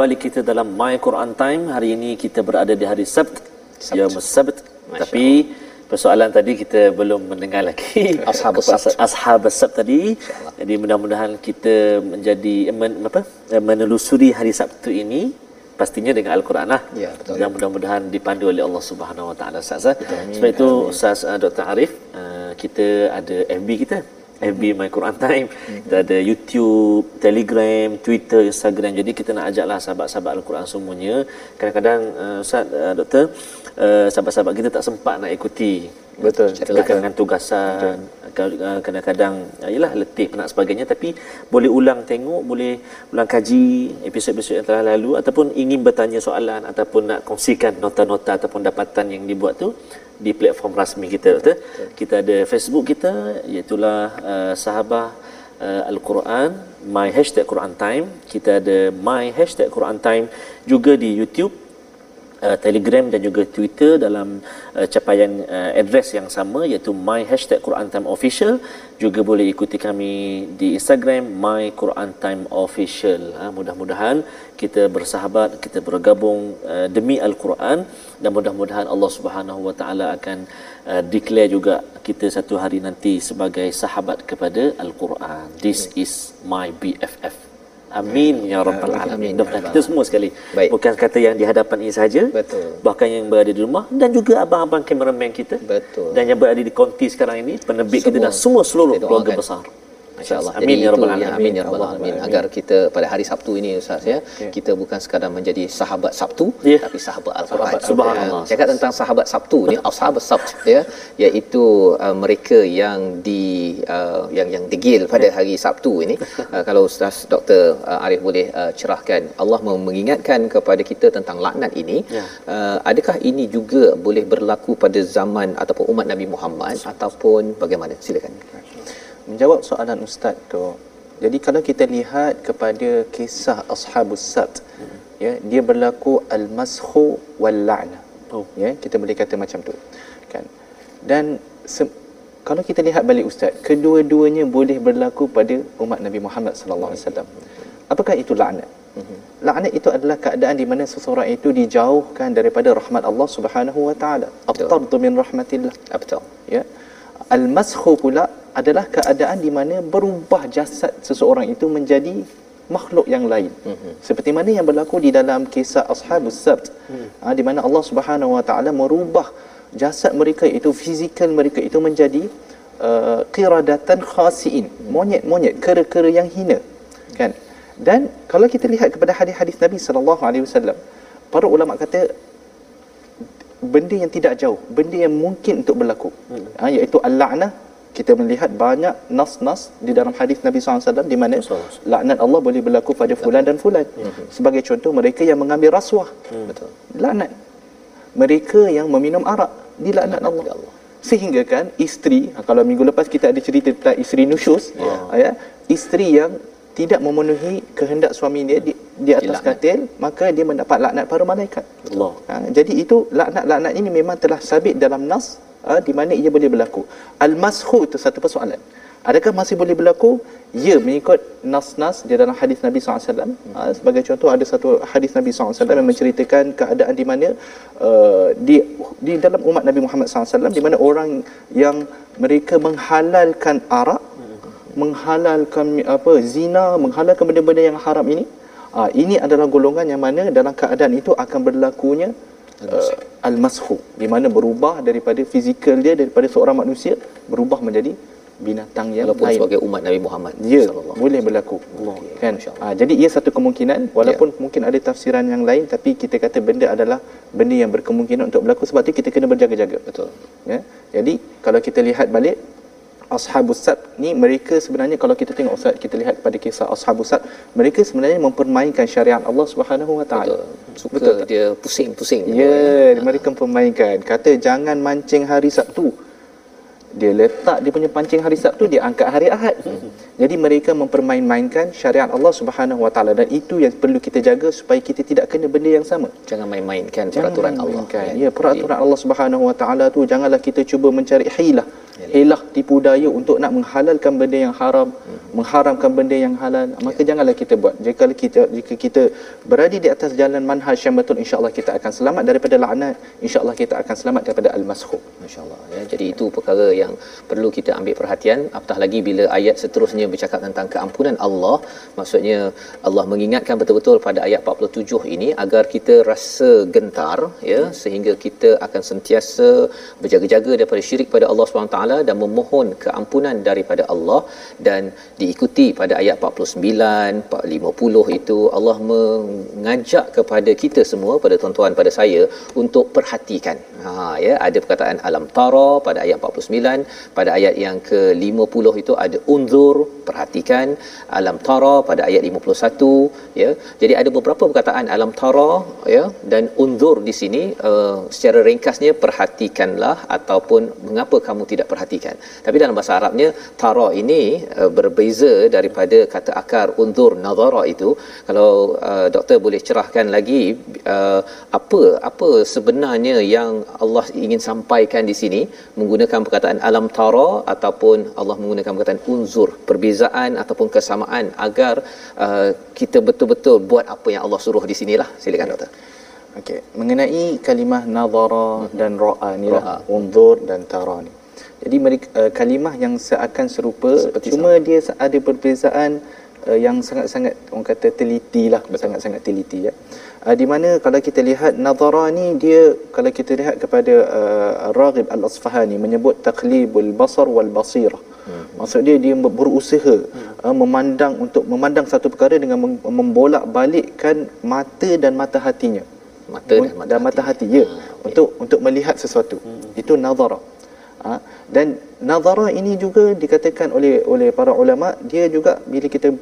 kembali kita dalam My Quran Time. Hari ini kita berada di hari Sabt. Sabt. Ya, Sabt. Masya Tapi persoalan tadi kita belum mendengar lagi. [LAUGHS] Kepada Sabt. Ashabus Sabt tadi. Jadi mudah-mudahan kita menjadi men, apa? menelusuri hari Sabtu ini pastinya dengan Al-Quran lah. Ya, betul. Dan mudah-mudahan dipandu oleh Allah Subhanahu Wa Taala Ustaz. eh. Sebab itu Ustaz uh, Dr. Arif, uh, kita ada FB kita. FB My Quran Time. Kita ada YouTube, Telegram, Twitter, Instagram. Jadi kita nak ajaklah sahabat-sahabat Al-Quran semuanya. Kadang-kadang uh, Ustaz uh, Doktor, uh, sahabat-sahabat kita tak sempat nak ikuti Betul. Kekangan tugasan Kadang- kadang-kadang uh, yalah letih penat sebagainya tapi boleh ulang tengok boleh ulang kaji episod-episod yang telah lalu ataupun ingin bertanya soalan ataupun nak kongsikan nota-nota ataupun dapatan yang dibuat tu di platform rasmi kita. Betul? Kita ada Facebook kita iaitu uh, sahabah uh, Al-Quran my hashtag Quran Time. Kita ada my hashtag Quran Time juga di YouTube uh, Telegram dan juga Twitter dalam uh, capaian uh, address yang sama iaitu my hashtag Quran Time Official. Juga boleh ikuti kami di Instagram my Quran Time Official. Ha, mudah-mudahan kita bersahabat kita bergabung uh, demi Al-Quran. Dan mudah-mudahan Allah Subhanahu Wa Taala akan uh, declare juga kita satu hari nanti sebagai sahabat kepada Al-Quran. This is my BFF Amin ya rabbal alamin. Amin. Mudah-mudahan kita semua sekali. Baik. Bukan kata yang di hadapan ini saja. Betul. Bahkan yang berada di rumah dan juga abang-abang kameraman kita. Betul. Dan yang berada di konti sekarang ini, penerbit kita dan semua seluruh keluarga besar. InsyaAllah. Amin ya rabbal alamin. amin ya rabbal alamin. amin. Agar kita pada hari Sabtu ini Ustaz ya, kita bukan sekadar menjadi sahabat Sabtu Ya. tapi sahabat Al-Quran. Subhanallah. Ya, Cakap tentang sahabat Sabtu ni, ashabat Sabt ya, iaitu uh, mereka yang di uh, yang yang degil pada hari Sabtu ini. [LAUGHS] Uh, kalau Ustaz Dr. Uh, Arif boleh uh, cerahkan, Allah mengingatkan kepada kita tentang laknat ini. Ya. Uh, adakah ini juga boleh berlaku pada zaman ataupun umat Nabi Muhammad ataupun bagaimana? Silakan. Menjawab soalan ustaz tu. Jadi kalau kita lihat kepada kisah ashabus sabt ya dia berlaku al-maskhu wal la'na. Oh. Ya, kita boleh kata macam tu. Kan. Dan se- kalau kita lihat balik ustaz, kedua-duanya boleh berlaku pada umat Nabi Muhammad sallallahu alaihi wasallam. Apakah itu laknat? Laknat itu adalah keadaan di mana seseorang itu dijauhkan daripada rahmat Allah Subhanahu wa taala. Betul. At-tardu min rahmatillah. Ah, betul. ya al-maskhu pula adalah keadaan di mana berubah jasad seseorang itu menjadi makhluk yang lain. Mm-hmm. Seperti mana yang berlaku di dalam kisah Ashabus Sabt. Mm-hmm. Ha, di mana Allah Subhanahu Wa Taala merubah jasad mereka itu fizikal mereka itu menjadi uh, qiradatan khasiin. Monyet-monyet, kera-kera yang hina. Kan? Dan kalau kita lihat kepada hadis-hadis Nabi sallallahu alaihi wasallam, para ulama kata benda yang tidak jauh, benda yang mungkin untuk berlaku. Hmm. Ha, iaitu al-la'nah kita melihat banyak nas-nas di dalam hadis Nabi SAW di mana laknat Allah boleh berlaku pada fulan dan fulan. Hmm. Sebagai contoh mereka yang mengambil rasuah. Hmm. Betul. Laknat. Mereka yang meminum arak dilaknat Allah. Allah. Sehingga kan isteri, ha, kalau minggu lepas kita ada cerita tentang isteri nusyus, yeah. ya, isteri yang tidak memenuhi kehendak suami dia di, di atas katil maka dia mendapat laknat para malaikat Allah ha, jadi itu laknat-laknat ini memang telah sabit dalam nas ha, di mana ia boleh berlaku? Al-mashu itu satu persoalan. Adakah masih boleh berlaku? Ya mengikut nas-nas di dalam hadis Nabi SAW ha, sebagai contoh ada satu hadis Nabi SAW yang menceritakan keadaan di mana uh, di di dalam umat Nabi Muhammad SAW di mana orang yang mereka menghalalkan arak menghalalkan apa zina menghalalkan benda-benda yang haram ini uh, ini adalah golongan yang mana dalam keadaan itu akan berlakunya uh, al-mashu di mana berubah daripada fizikal dia daripada seorang manusia berubah menjadi binatang yang walaupun lain. sebagai umat Nabi Muhammad ya boleh berlaku Allah. kan uh, jadi ia satu kemungkinan walaupun ya. mungkin ada tafsiran yang lain tapi kita kata benda adalah benda yang berkemungkinan untuk berlaku sebab itu kita kena berjaga-jaga betul ya jadi kalau kita lihat balik Ashabus Sab ni mereka sebenarnya kalau kita tengok Ustaz kita lihat pada kisah Ashabus Sab mereka sebenarnya mempermainkan syariat Allah Subhanahu Wa Taala. Suka Betul. dia pusing-pusing. Ya, yeah, mereka mempermainkan. Kata jangan mancing hari Sabtu dia letak dia punya pancing hari Sabtu dia angkat hari Ahad. Hmm. Jadi mereka mempermain-mainkan syariat Allah Subhanahu Wa Taala dan itu yang perlu kita jaga supaya kita tidak kena benda yang sama. Jangan main-mainkan peraturan Allah. Kan? Ya, peraturan Allah Subhanahu Wa Taala tu janganlah kita cuba mencari hilah. Hilah tipu daya untuk nak menghalalkan benda yang haram, hmm. mengharamkan benda yang halal. Maka ya. janganlah kita buat. Jika kita jika kita berada di atas jalan manhaj yang betul insya-Allah kita akan selamat daripada laknat, insya-Allah kita akan selamat daripada al-maskhub. Masya-Allah. Ya, jadi itu perkara yang perlu kita ambil perhatian apatah lagi bila ayat seterusnya bercakap tentang keampunan Allah. Maksudnya Allah mengingatkan betul-betul pada ayat 47 ini agar kita rasa gentar ya sehingga kita akan sentiasa berjaga-jaga daripada syirik pada Allah SWT dan memohon keampunan daripada Allah. Dan diikuti pada ayat 49 50 itu Allah mengajak kepada kita semua pada tuan-tuan pada saya untuk perhatikan. Ha ya ada perkataan alam tara pada ayat 49 pada ayat yang ke-50 itu ada unzur perhatikan alam tara pada ayat 51 ya. Jadi ada beberapa perkataan alam tara ya dan unzur di sini uh, secara ringkasnya perhatikanlah ataupun mengapa kamu tidak perhatikan. Tapi dalam bahasa Arabnya tara ini uh, berbeza daripada kata akar unzur nazara itu. Kalau uh, doktor boleh cerahkan lagi uh, apa apa sebenarnya yang Allah ingin sampaikan di sini menggunakan perkataan alam tara ataupun Allah menggunakan perkataan unzur perbezaan ataupun kesamaan agar uh, kita betul-betul buat apa yang Allah suruh di sinilah. Silakan doktor. Okey mengenai kalimah nazara hmm. dan ra'a ni lah unzur dan tara ni. Jadi mereka, uh, kalimah yang seakan serupa Seperti cuma sama. dia ada perbezaan uh, yang sangat-sangat orang kata teliti lah sangat-sangat teliti ya. Uh, di mana kalau kita lihat nazara ni dia kalau kita lihat kepada uh, Raghib Al-Asfahani menyebut taqlibul basar wal basirah hmm. maksud dia dia berusaha hmm. uh, memandang untuk memandang satu perkara dengan membolak balikkan mata dan mata hatinya mata dan mata, dan mata hati, hati ya hmm. untuk untuk melihat sesuatu hmm. itu nazara uh, dan nazara ini juga dikatakan oleh oleh para ulama dia juga bila kita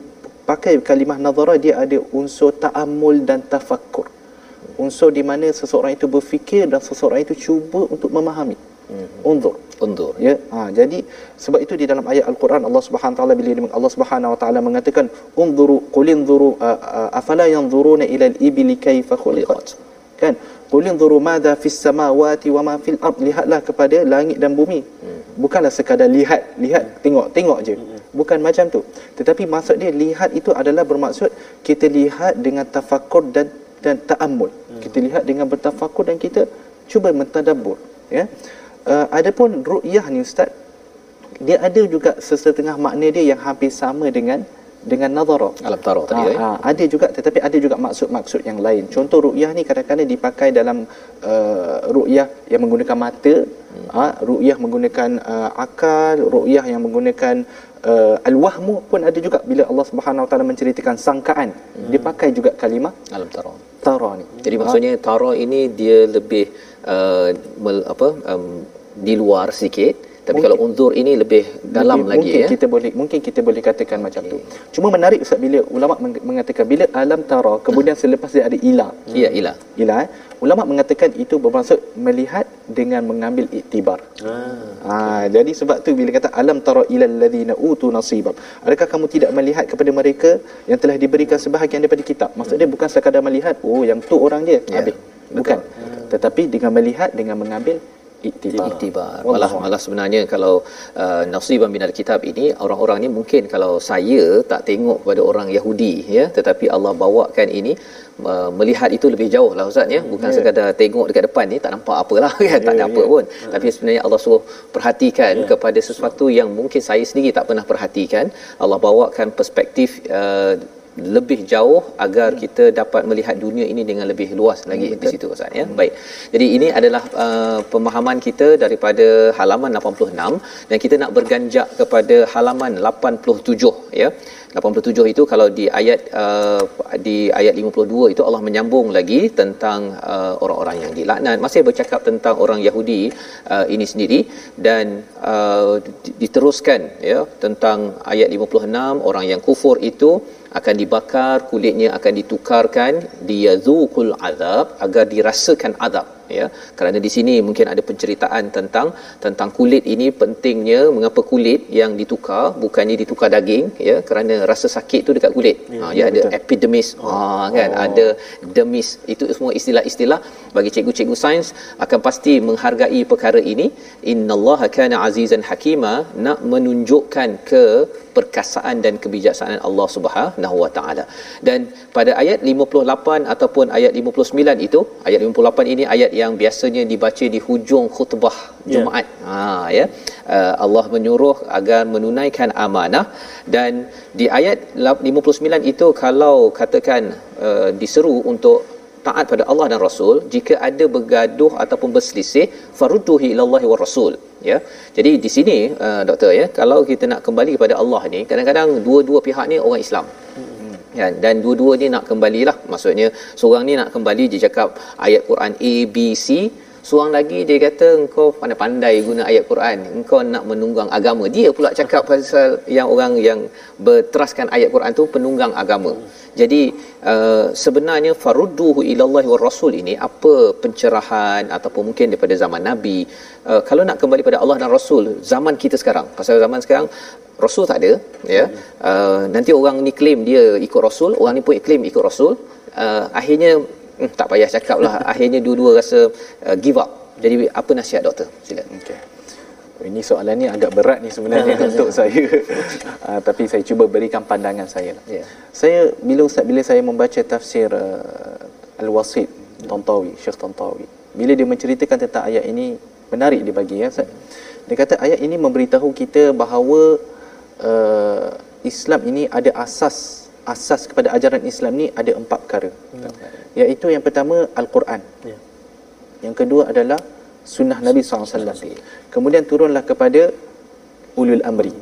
pakai kalimah nazara dia ada unsur ta'ammul dan tafakkur unsur di mana seseorang itu berfikir dan seseorang itu cuba untuk memahami hmm. Unzur. Unzur ya. Ha, jadi sebab itu di dalam ayat al-Quran Allah Subhanahu taala bila Allah Subhanahu wa taala mengatakan unzuru qul inzuru afala yanzuruna ila al-ibli kayfa khuliqat? Kan? Qul inzuru madha fis samawati wa ma fil ard. Lihatlah kepada langit dan bumi. Hmm. bukanlah sekadar lihat lihat tengok tengok je. Hmm. Bukan macam tu. Tetapi maksud dia lihat itu adalah bermaksud kita lihat dengan tafakur dan dan taammul. Hmm. kita lihat dengan bertafakur dan kita cuba mentadabbur ya uh, adapun ru'yah ni ustaz dia ada juga sesetengah makna dia yang hampir sama dengan dengan nazara alam tara tadi Ha, eh ha, ada juga tetapi ada juga maksud-maksud yang lain. Contoh ru'yah ni kadang-kadang dipakai dalam uh, ru'yah yang menggunakan mata, hmm. ha, ru'yah menggunakan uh, akal, ru'yah yang menggunakan uh, al-wahmu pun ada juga bila Allah Subhanahu Taala menceritakan sangkaan. Hmm. Dia pakai juga kalimah alam tara tara ni. Jadi maksudnya tara ini dia lebih uh, mel, apa um, di luar sikit tapi Mungkin- kalau unzur ini lebih dalam mungkin, lagi mungkin ya. kita boleh mungkin kita boleh katakan okay. macam tu. Cuma menarik Ustaz bila ulama meng- mengatakan bila alam tara kemudian selepas dia ada ila. Ya ilah. Ila eh? ulama mengatakan itu bermaksud melihat dengan mengambil iktibar. Ah. Ha, jadi sebab tu bila kata alam tara ilal ladzina utu nasibam. Adakah kamu tidak melihat kepada mereka yang telah diberikan sebahagian daripada kitab? Maksudnya bukan sekadar melihat oh yang tu orang dia. Ya, Habis. Bukan. Tetapi dengan melihat dengan mengambil iktibar. iktibar. Malah malah sebenarnya kalau uh, nasiban minal kitab ini orang-orang ni mungkin kalau saya tak tengok pada orang Yahudi ya tetapi Allah bawakan ini uh, melihat itu lebih jauh lah ustaz ya bukan Ya. sekadar tengok dekat depan ni tak nampak apalah [LAUGHS] kan tak ada Ya, apa ya. pun tapi sebenarnya Allah suruh perhatikan kepada sesuatu yang mungkin saya sendiri tak pernah perhatikan Allah bawakan perspektif uh, lebih jauh agar kita dapat melihat dunia ini dengan lebih luas lagi di situ Ustaz ya. Baik. Jadi ini adalah uh, pemahaman kita daripada halaman 86 dan kita nak berganjak kepada halaman 87 ya. 87 itu kalau di ayat uh, di ayat 52 itu Allah menyambung lagi tentang uh, orang-orang yang dilaknat masih bercakap tentang orang Yahudi uh, ini sendiri dan uh, di- diteruskan ya tentang ayat 56 orang yang kufur itu akan dibakar kulitnya akan ditukarkan diyazuqul azab agar dirasakan azab ya kerana di sini mungkin ada penceritaan tentang tentang kulit ini pentingnya. Mengapa kulit yang ditukar bukannya ditukar daging ya kerana rasa sakit tu dekat kulit. Ya, ha, dia ada epidermis. Ha kan? Ada dermis. Itu semua istilah-istilah bagi cikgu-cikgu sains akan pasti menghargai perkara ini. Innallaha kana azizan hakima. Nak menunjukkan ke perkasaan dan kebijaksanaan Allah Subhanahu wa taala. Dan pada ayat 58 ataupun ayat 59 itu, ayat 58 ini ayat yang biasanya dibaca di hujung khutbah Jumaat. Ha ya. Uh, Allah menyuruh agar menunaikan amanah. Dan di ayat 59 itu kalau katakan uh, diseru untuk taat pada Allah dan Rasul jika ada bergaduh ataupun berselisih farudduhi ilallahi wa rasul. Ya. Jadi di sini uh, doktor ya kalau kita nak kembali kepada Allah ni kadang-kadang dua-dua pihak ni orang Islam Ya, dan dua-dua ni nak kembalilah. Maksudnya seorang ni nak kembali dia cakap ayat Quran A B C seorang lagi dia kata engkau pandai-pandai guna ayat Quran. Engkau nak menunggang agama. Dia pula cakap pasal yang orang yang berteraskan ayat Quran tu penunggang agama. Jadi uh, sebenarnya farudduhu ilallahi war rasul ini apa pencerahan ataupun mungkin daripada zaman nabi uh, kalau nak kembali pada Allah dan Rasul zaman kita sekarang. Pasal zaman sekarang Rasul tak ada ya. Uh, nanti orang ni claim dia ikut Rasul orang ni pun claim ikut Rasul. Uh, akhirnya hmm, tak payah cakap lah [LAUGHS] akhirnya dua-dua rasa uh, give up jadi apa nasihat doktor silakan Okey. Ini soalan ni agak berat ni sebenarnya [LAUGHS] untuk saya. Uh, tapi saya cuba berikan pandangan saya lah. Ya. Saya bila Ustaz bila saya membaca tafsir uh, Al-Wasit Tantawi, Syekh Tantawi. Bila dia menceritakan tentang ayat ini menarik dia bagi ya Ustaz. Dia kata ayat ini memberitahu kita bahawa uh, Islam ini ada asas asas kepada ajaran Islam ni ada empat perkara. Iaitu yang pertama Al-Quran. Ya. Yang kedua adalah sunnah Nabi SAW. Kemudian turunlah kepada ulul amri.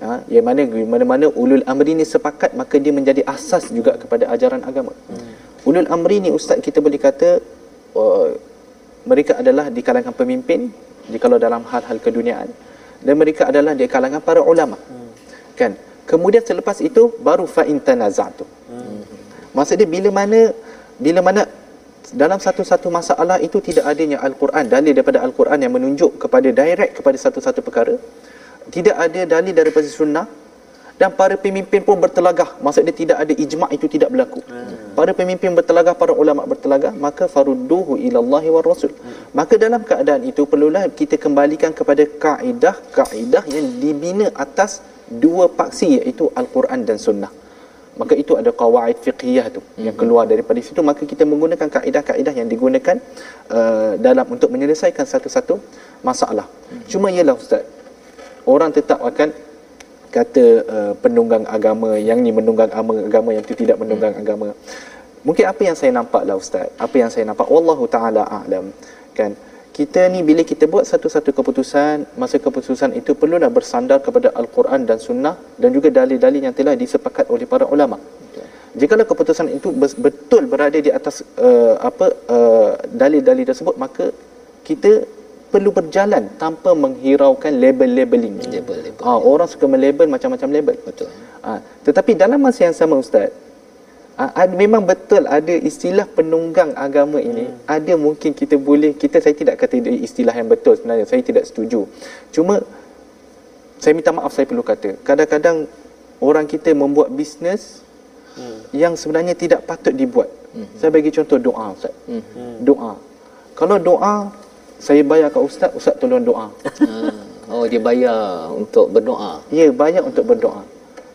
Ya, yang mana mana-mana ulul amri ni sepakat maka dia menjadi asas juga kepada ajaran agama. Ulul amri ni ustaz kita boleh kata uh, mereka adalah di kalangan pemimpin jikalau dalam hal-hal keduniaan dan mereka adalah di kalangan para ulama. Kan? Kemudian selepas itu baru fa in tanaza'tu. Maksudnya bila mana bila mana dalam satu-satu masalah itu tidak adanya al-Quran dalil daripada al-Quran yang menunjuk kepada direct kepada satu-satu perkara tidak ada dalil daripada sunnah dan para pemimpin pun bertelagah. Maksudnya tidak ada ijma' itu tidak berlaku. Para pemimpin bertelagah para ulama bertelagah maka farudduhu ilallahi war rasul. Maka dalam keadaan itu perlulah kita kembalikan kepada kaedah kaedah yang dibina atas dua paksi iaitu al-Quran dan sunnah. Maka itu ada kawaid fiqhiyah tu yang keluar daripada situ. Maka kita menggunakan kaedah-kaedah yang digunakan uh, dalam untuk menyelesaikan satu-satu masalah. Cuma ialah ustaz orang tetap akan kata uh, penunggang agama yang ni menunggang agama, agama yang tu tidak menunggang hmm. agama. Mungkin apa yang saya nampak lah ustaz? Apa yang saya nampak? Wallahu taala a'lam. Kan? Kita ni bila kita buat satu-satu keputusan masa keputusan itu perlulah bersandar kepada al-Quran dan sunnah dan juga dalil-dalil yang telah disepakat oleh para ulama. Jika keputusan itu betul berada di atas uh, apa uh, dalil-dalil tersebut maka kita perlu berjalan tanpa menghiraukan label-labeling. Label, label. Ah, orang suka melabel macam-macam label. Betul. Ah, tetapi dalam masa yang sama ustaz, ada, memang betul ada istilah penunggang agama ini. Hmm. Ada mungkin kita boleh kita saya tidak kata istilah yang betul sebenarnya. Saya tidak setuju. Cuma saya minta maaf saya perlu kata. Kadang-kadang orang kita membuat bisnes hmm. yang sebenarnya tidak patut dibuat. Hmm. Saya bagi contoh doa ustaz. Hmm. Doa. Kalau doa saya bayar kat ustaz, ustaz tolong doa. Ha. oh, dia bayar untuk berdoa. Ya, bayar untuk berdoa.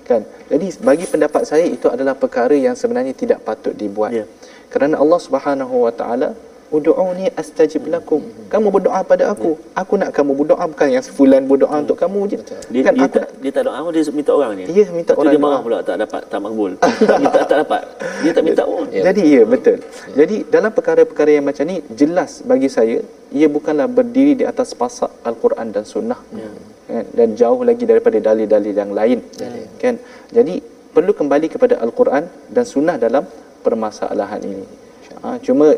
Kan? Jadi bagi pendapat saya itu adalah perkara yang sebenarnya tidak patut dibuat. Ya. Kerana Allah Subhanahu Wa Taala Udu'uni astajib lakum. Kamu berdoa pada aku. Aku nak kamu berdoa bukan yang sefulan berdoa untuk kamu je. Dia, kan dia, aku tak, dia tak doa, dia minta orang ni. Ya, minta Lepas orang. Dia marah pula tak dapat tak makbul. [LAUGHS] minta tak dapat. Dia tak minta orang. Ya. Jadi ya, betul. Ya. Jadi dalam perkara-perkara yang macam ni jelas bagi saya ia bukanlah berdiri di atas pasak Al-Quran dan Sunnah. Ya. Kan? Dan jauh lagi daripada dalil-dalil yang lain. Ya. Kan? Jadi perlu kembali kepada Al-Quran dan Sunnah dalam permasalahan ini. Ha, cuma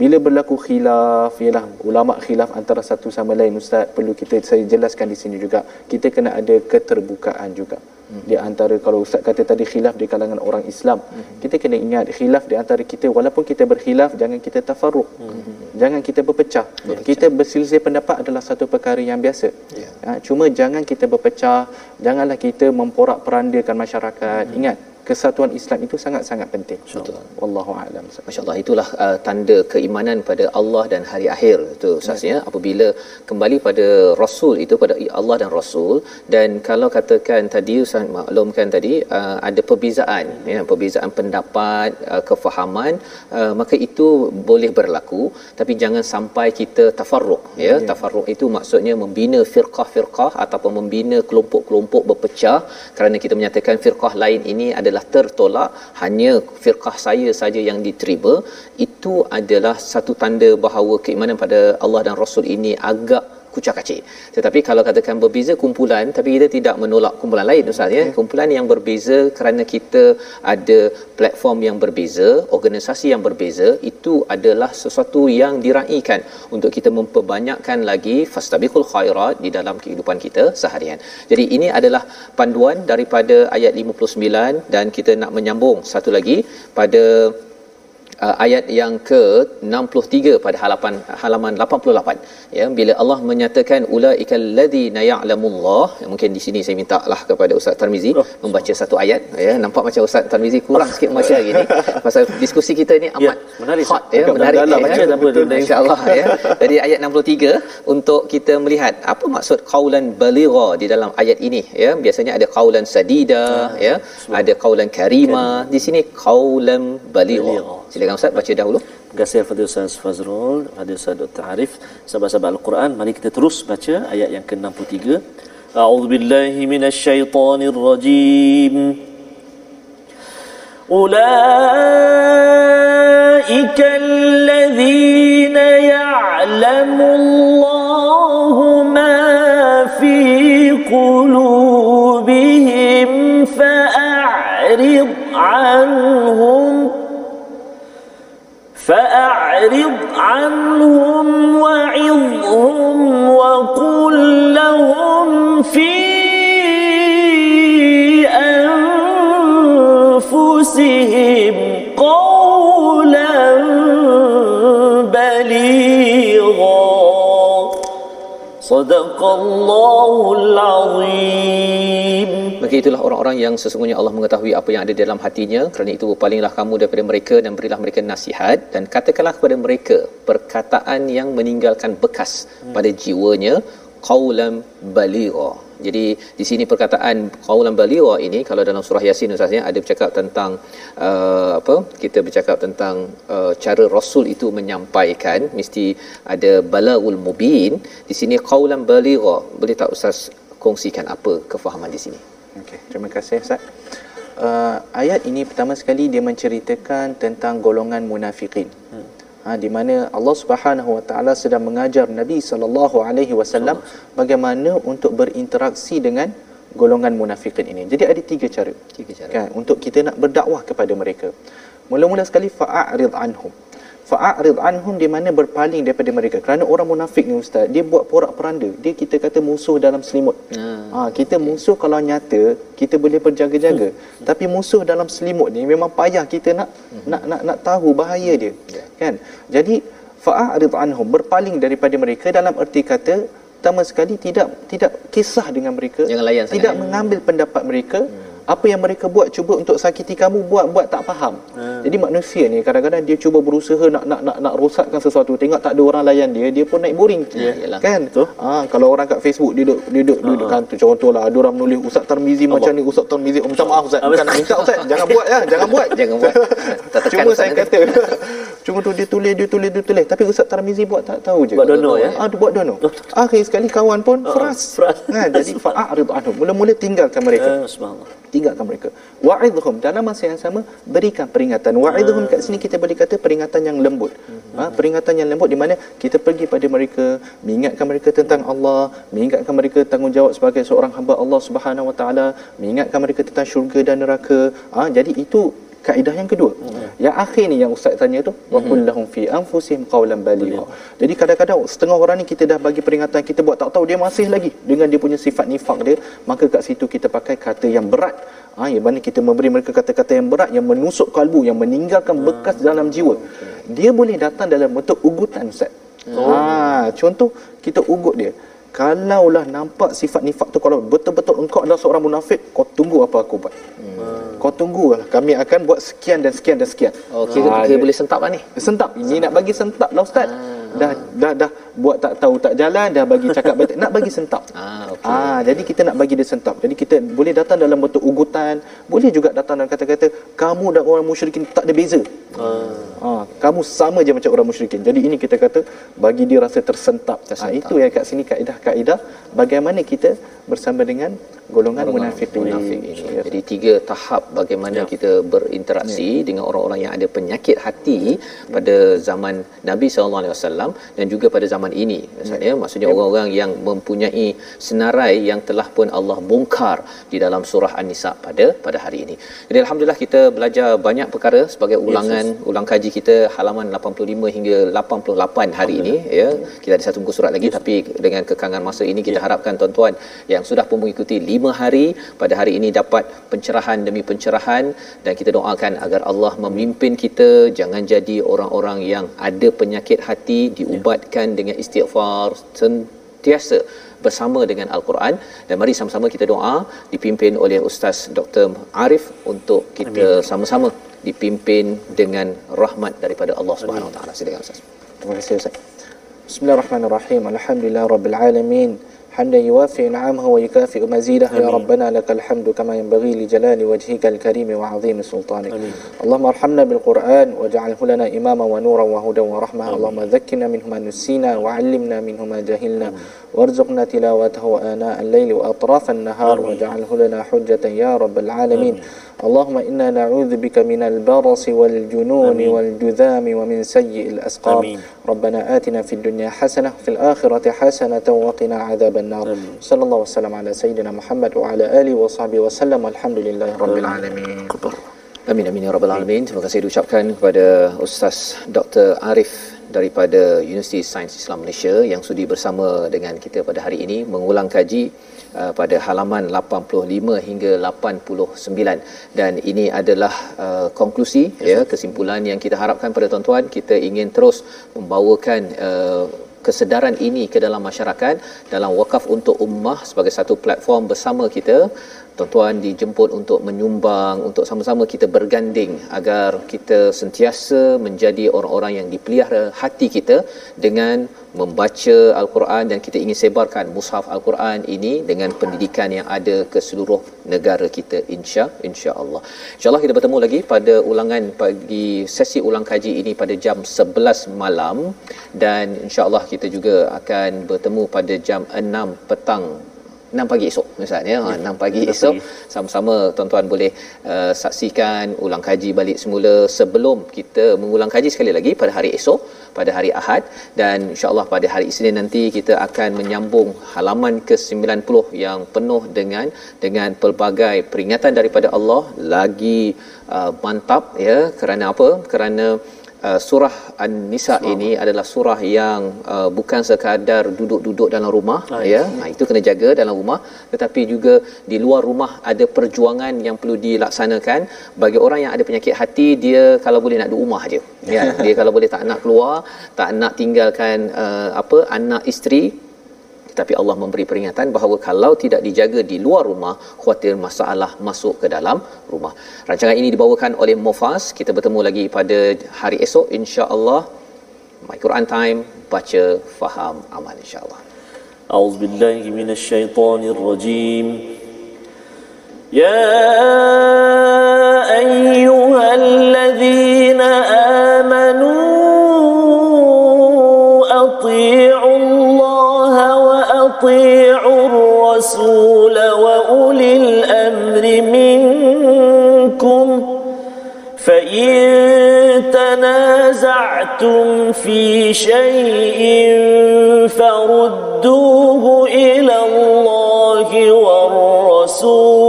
bila berlaku khilaf ialah ulama khilaf antara satu sama lain ustaz perlu kita saya jelaskan di sini juga kita kena ada keterbukaan juga hmm. di antara kalau ustaz kata tadi khilaf di kalangan orang Islam hmm. kita kena ingat khilaf di antara kita walaupun kita berkhilaf jangan kita tafarruq hmm. jangan kita berpecah. berpecah kita berselisih pendapat adalah satu perkara yang biasa yeah. ha, cuma jangan kita berpecah janganlah kita memporak-perandakan masyarakat hmm. ingat kesatuan Islam itu sangat-sangat penting. Betul. Wallahu a'lam. Masya-Allah itulah uh, tanda keimanan pada Allah dan hari akhir itu Ustaz ya. Apabila kembali pada Rasul itu pada Allah dan Rasul dan kalau katakan tadi Ustaz maklumkan tadi uh, ada perbezaan ya perbezaan pendapat uh, kefahaman uh, maka itu boleh berlaku tapi jangan sampai kita tafarruq ya. ya. Tafarruq itu maksudnya membina firqah-firqah ataupun membina kelompok-kelompok berpecah kerana kita menyatakan firqah lain ini adalah adalah tertolak hanya firqah saya saja yang diterima itu adalah satu tanda bahawa keimanan pada Allah dan Rasul ini agak kucak kacik. Tetapi kalau katakan berbeza kumpulan tapi kita tidak menolak kumpulan lain Ustaz ya. Kumpulan yang berbeza kerana kita ada platform yang berbeza, organisasi yang berbeza itu adalah sesuatu yang diraikan untuk kita memperbanyakkan lagi fastabiqul khairat di dalam kehidupan kita seharian. Jadi ini adalah panduan daripada ayat 59 dan kita nak menyambung satu lagi pada uh, ayat yang ke-63 pada halaman halaman 88 ya bila Allah menyatakan ulaikal ladzina ya'lamullah ya, mungkin di sini saya minta lah kepada Ustaz Tarmizi oh. membaca satu ayat. Ya nampak macam Ustaz Tarmizi kurang sikit membaca hari ni. [LAUGHS] Pasal diskusi kita ni amat ya, menarik hot ya menarik. dalam, ya, baca ya. insyaallah ya. [LAUGHS] Dari ayat 63 untuk kita melihat apa maksud qaulan baligha di dalam ayat ini ya. Biasanya ada qaulan sadida ya, ya ada qaulan karima. di sini qaulan baligha. Silakan Silakan Ustaz baca dahulu. Terima kasih kepada Ustaz Fazrul, kepada Ustaz Dr. Harif, sahabat-sahabat Al-Quran. Mari kita terus baca ayat yang ke-63. A'udzu billahi minasyaitonir rajim. Ulaika alladhina ya'lamu Allah فأعرض عنهم وعظهم وقل لهم في أنفسهم قولا بليغا. صدق الله العظيم. Maka itulah orang-orang yang sesungguhnya Allah mengetahui apa yang ada di dalam hatinya. Kerana itu berpalinglah kamu daripada mereka dan berilah mereka nasihat. Dan katakanlah kepada mereka perkataan yang meninggalkan bekas pada jiwanya. Qawlam baligha. Jadi di sini perkataan qaulan baligha ini kalau dalam surah Yasin Ustaz ya ada bercakap tentang uh, apa kita bercakap tentang uh, cara rasul itu menyampaikan mesti ada balagul mubin di sini qaulan baligha boleh tak Ustaz kongsikan apa kefahaman di sini Okey, terima kasih Ustaz. Uh, ayat ini pertama sekali dia menceritakan tentang golongan munafikin. Hmm. Ha, di mana Allah Subhanahu Wa Taala sedang mengajar Nabi sallallahu alaihi wasallam bagaimana untuk berinteraksi dengan golongan munafikin ini. Jadi ada tiga cara. Tiga cara. Kan untuk kita nak berdakwah kepada mereka. Mula-mula sekali fa'arid anhum fa'arid anhum di mana berpaling daripada mereka. Kerana orang munafik ni ustaz dia buat porak peranda. Dia kita kata musuh dalam selimut. Ah, ha kita musuh kalau nyata kita boleh berjaga-jaga. Hmm. tapi musuh dalam selimut ni memang payah kita nak Hmm. nak nak nak tahu bahaya dia. Ya. kan? Jadi fa'arid anhum berpaling daripada mereka dalam erti kata pertama sekali tidak tidak kisah dengan mereka Jangan layan sangat, tidak ya. mengambil pendapat mereka apa yang mereka buat cuba untuk sakiti kamu buat buat tak faham. Jadi manusia ni kadang-kadang dia cuba berusaha nak nak nak nak rosakkan sesuatu. Tengok tak ada orang layan dia dia pun naik boring. Ya, yalah. kan? Ha, kalau orang kat Facebook dia duduk dia duduk, duduk kan tu contohlah ada orang menulis Ustaz Tarmizi macam ni Ustaz Tarmizi oh, minta maaf Ustaz. Bukan nak minta Ustaz. Jangan buat ya jangan buat. [LAUGHS] Jangan buat. Cuma saya kata [LAUGHS] cuma tu dia tulis dia tulis dia tulis. Tapi Ustaz Tarmizi buat tak tahu je. Buat dono, ya? ah buat dono. Akhir sekali kawan pun fras fras. ha, jadi fa'arid anhum mula-mula tinggalkan mereka. Ah, subhanallah. Tinggalkan mereka. Wa'idhum dalam masa yang sama berikan peringatan. Wa'idhum kat sini kita boleh kata peringatan yang lembut. Ha, peringatan yang lembut di mana kita pergi pada mereka mengingatkan mereka tentang Allah mengingatkan mereka tanggungjawab sebagai seorang hamba Allah Subhanahu Wa Taala mengingatkan mereka tentang syurga dan neraka. Ha, jadi itu kaedah yang kedua. Yang akhir ni yang ustaz tanya tu wa qul lahum fi anfusihim qawlan baligha. Jadi kadang-kadang setengah orang ni kita dah bagi peringatan kita buat tak tahu dia masih lagi dengan dia punya sifat nifak dia, maka kat situ kita pakai kata yang berat. Ha, yang mana kita memberi mereka kata-kata yang berat yang menusuk kalbu, yang meninggalkan bekas dalam jiwa. Dia boleh datang dalam bentuk ugutan ustaz. Ha, contoh kita ugut dia. Kalaulah nampak sifat nifak tu kalau betul-betul engkau adalah seorang munafik, kau tunggu apa aku buat. Kau tunggu lah. Kami akan buat sekian dan sekian dan sekian. Oh, kira, Ah, kira boleh sentap lah ni. Sentap. Ini nak bagi sentap lah Ustaz. Dah, dah dah buat tak tahu tak jalan dah bagi cakap betul nak bagi sentap. [LAUGHS] Ah, okey. Ah, jadi kita nak bagi dia sentap. Jadi kita boleh datang dalam bentuk ugutan, boleh juga datang dalam kata-kata kamu dan orang musyrikin tak ada beza. Ah. kamu sama je macam orang musyrikin. Jadi ini kita kata bagi dia rasa tersentap. Tersentap. Ah, itu yang kat sini kaedah-kaedah bagaimana kita bersama dengan golongan munafikin. munafik ini. Ya. Jadi tiga tahap bagaimana ya. kita berinteraksi ya. dengan orang-orang yang ada penyakit hati pada zaman Nabi sallallahu alaihi wasallam dan juga pada zaman ini. Maksudnya ya. maksudnya ya. orang-orang yang mempunyai senarai yang telah pun Allah bongkar di dalam surah An-Nisa pada pada hari ini. Jadi alhamdulillah kita belajar banyak perkara sebagai ulangan yes, ulang kaji kita halaman 85 hingga 88 hari ini ya. Kita ada satu muka surat lagi yes. tapi dengan kekangan masa ini kita ya. harapkan tuan-tuan yang sudah pun mengikuti lima hari pada hari ini dapat pencerahan demi pencerahan dan kita doakan agar Allah memimpin kita jangan jadi orang-orang yang ada penyakit hati diubatkan dengan istighfar sentiasa bersama dengan Al-Quran dan mari sama-sama kita doa dipimpin oleh Ustaz Dr. Arif untuk kita Amin. sama-sama dipimpin dengan rahmat daripada Allah Subhanahu Wa Taala. Silakan Ustaz. Terima kasih Ustaz. Bismillahirrahmanirrahim. Alhamdulillah rabbil alamin. حمدا يوافي نعمه ويكافئ مزيده يا ربنا لك الحمد كما ينبغي لجلال وجهك الكريم وعظيم سلطانك أمين. اللهم ارحمنا بالقرآن واجعله لنا إماما ونورا وهدى ورحمة أمين. اللهم ذكرنا منه ما نسينا وعلمنا منه ما جهلنا أمين. وارزقنا تلاوته آناء الليل وأطراف النهار أمين. واجعله لنا حجة يا رب العالمين أمين. اللهم إنا نعوذ بك من البرص والجنون أمين. والجذام ومن سيء الأسقام أمين. ربنا آتنا في الدنيا حسنة في الآخرة حسنة وقنا عذاب minan nar sallallahu wasallam ala على Muhammad wa ala alihi wa sahbihi wasallam لله rabbil alamin Amin amin ya rabbal alamin. Terima kasih diucapkan kepada Ustaz Dr. Arif daripada Universiti Sains Islam Malaysia yang sudi bersama dengan kita pada hari ini mengulang kaji uh, pada halaman 85 hingga 89 dan ini adalah uh, konklusi yes, ya kesimpulan yang kita harapkan pada tuan-tuan. Kita ingin terus membawakan uh, kesedaran ini ke dalam masyarakat dalam wakaf untuk ummah sebagai satu platform bersama kita tuan-tuan dijemput untuk menyumbang untuk sama-sama kita berganding agar kita sentiasa menjadi orang-orang yang dipelihara hati kita dengan membaca al-Quran dan kita ingin sebarkan mushaf al-Quran ini dengan pendidikan yang ada ke seluruh negara kita insya insya-Allah. Insya-Allah kita bertemu lagi pada ulangan pagi sesi ulang kaji ini pada jam 11 malam dan insya-Allah kita juga akan bertemu pada jam 6 petang 6 pagi esok misalnya ha, 6 pagi esok. Sama-sama tuan-tuan boleh uh, saksikan ulang kaji balik semula sebelum kita mengulang kaji sekali lagi pada hari esok pada hari Ahad. Dan insyaallah pada hari Isnin nanti kita akan menyambung halaman ke-90 yang penuh dengan dengan pelbagai peringatan daripada Allah. Lagi uh, mantap ya? Kerana apa? Kerana uh, surah An-Nisa ini adalah surah yang uh, bukan sekadar duduk-duduk dalam rumah Ah, ya. Ha, itu kena jaga dalam rumah tetapi juga di luar rumah ada perjuangan yang perlu dilaksanakan bagi orang yang ada penyakit hati dia kalau boleh nak duduk rumah aje. Ya, [LAUGHS] dia kalau boleh tak nak keluar, tak nak tinggalkan uh, apa anak isteri tetapi Allah memberi peringatan bahawa kalau tidak dijaga di luar rumah khuatir masalah masuk ke dalam rumah. Rancangan ini dibawakan oleh Mufas. Kita bertemu lagi pada hari esok insya-Allah. My Quran Time baca faham amal insya-Allah. أعوذ بالله من الشيطان الرجيم يا أيها تنازعتم في شيء فردوه إلى الله والرسول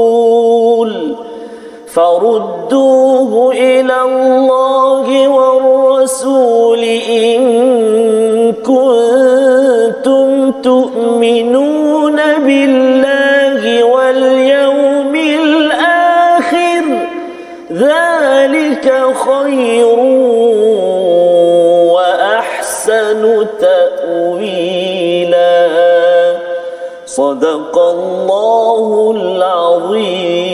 فردوه إلى الله والرسول إن كنتم تؤمنون صدق الله العظيم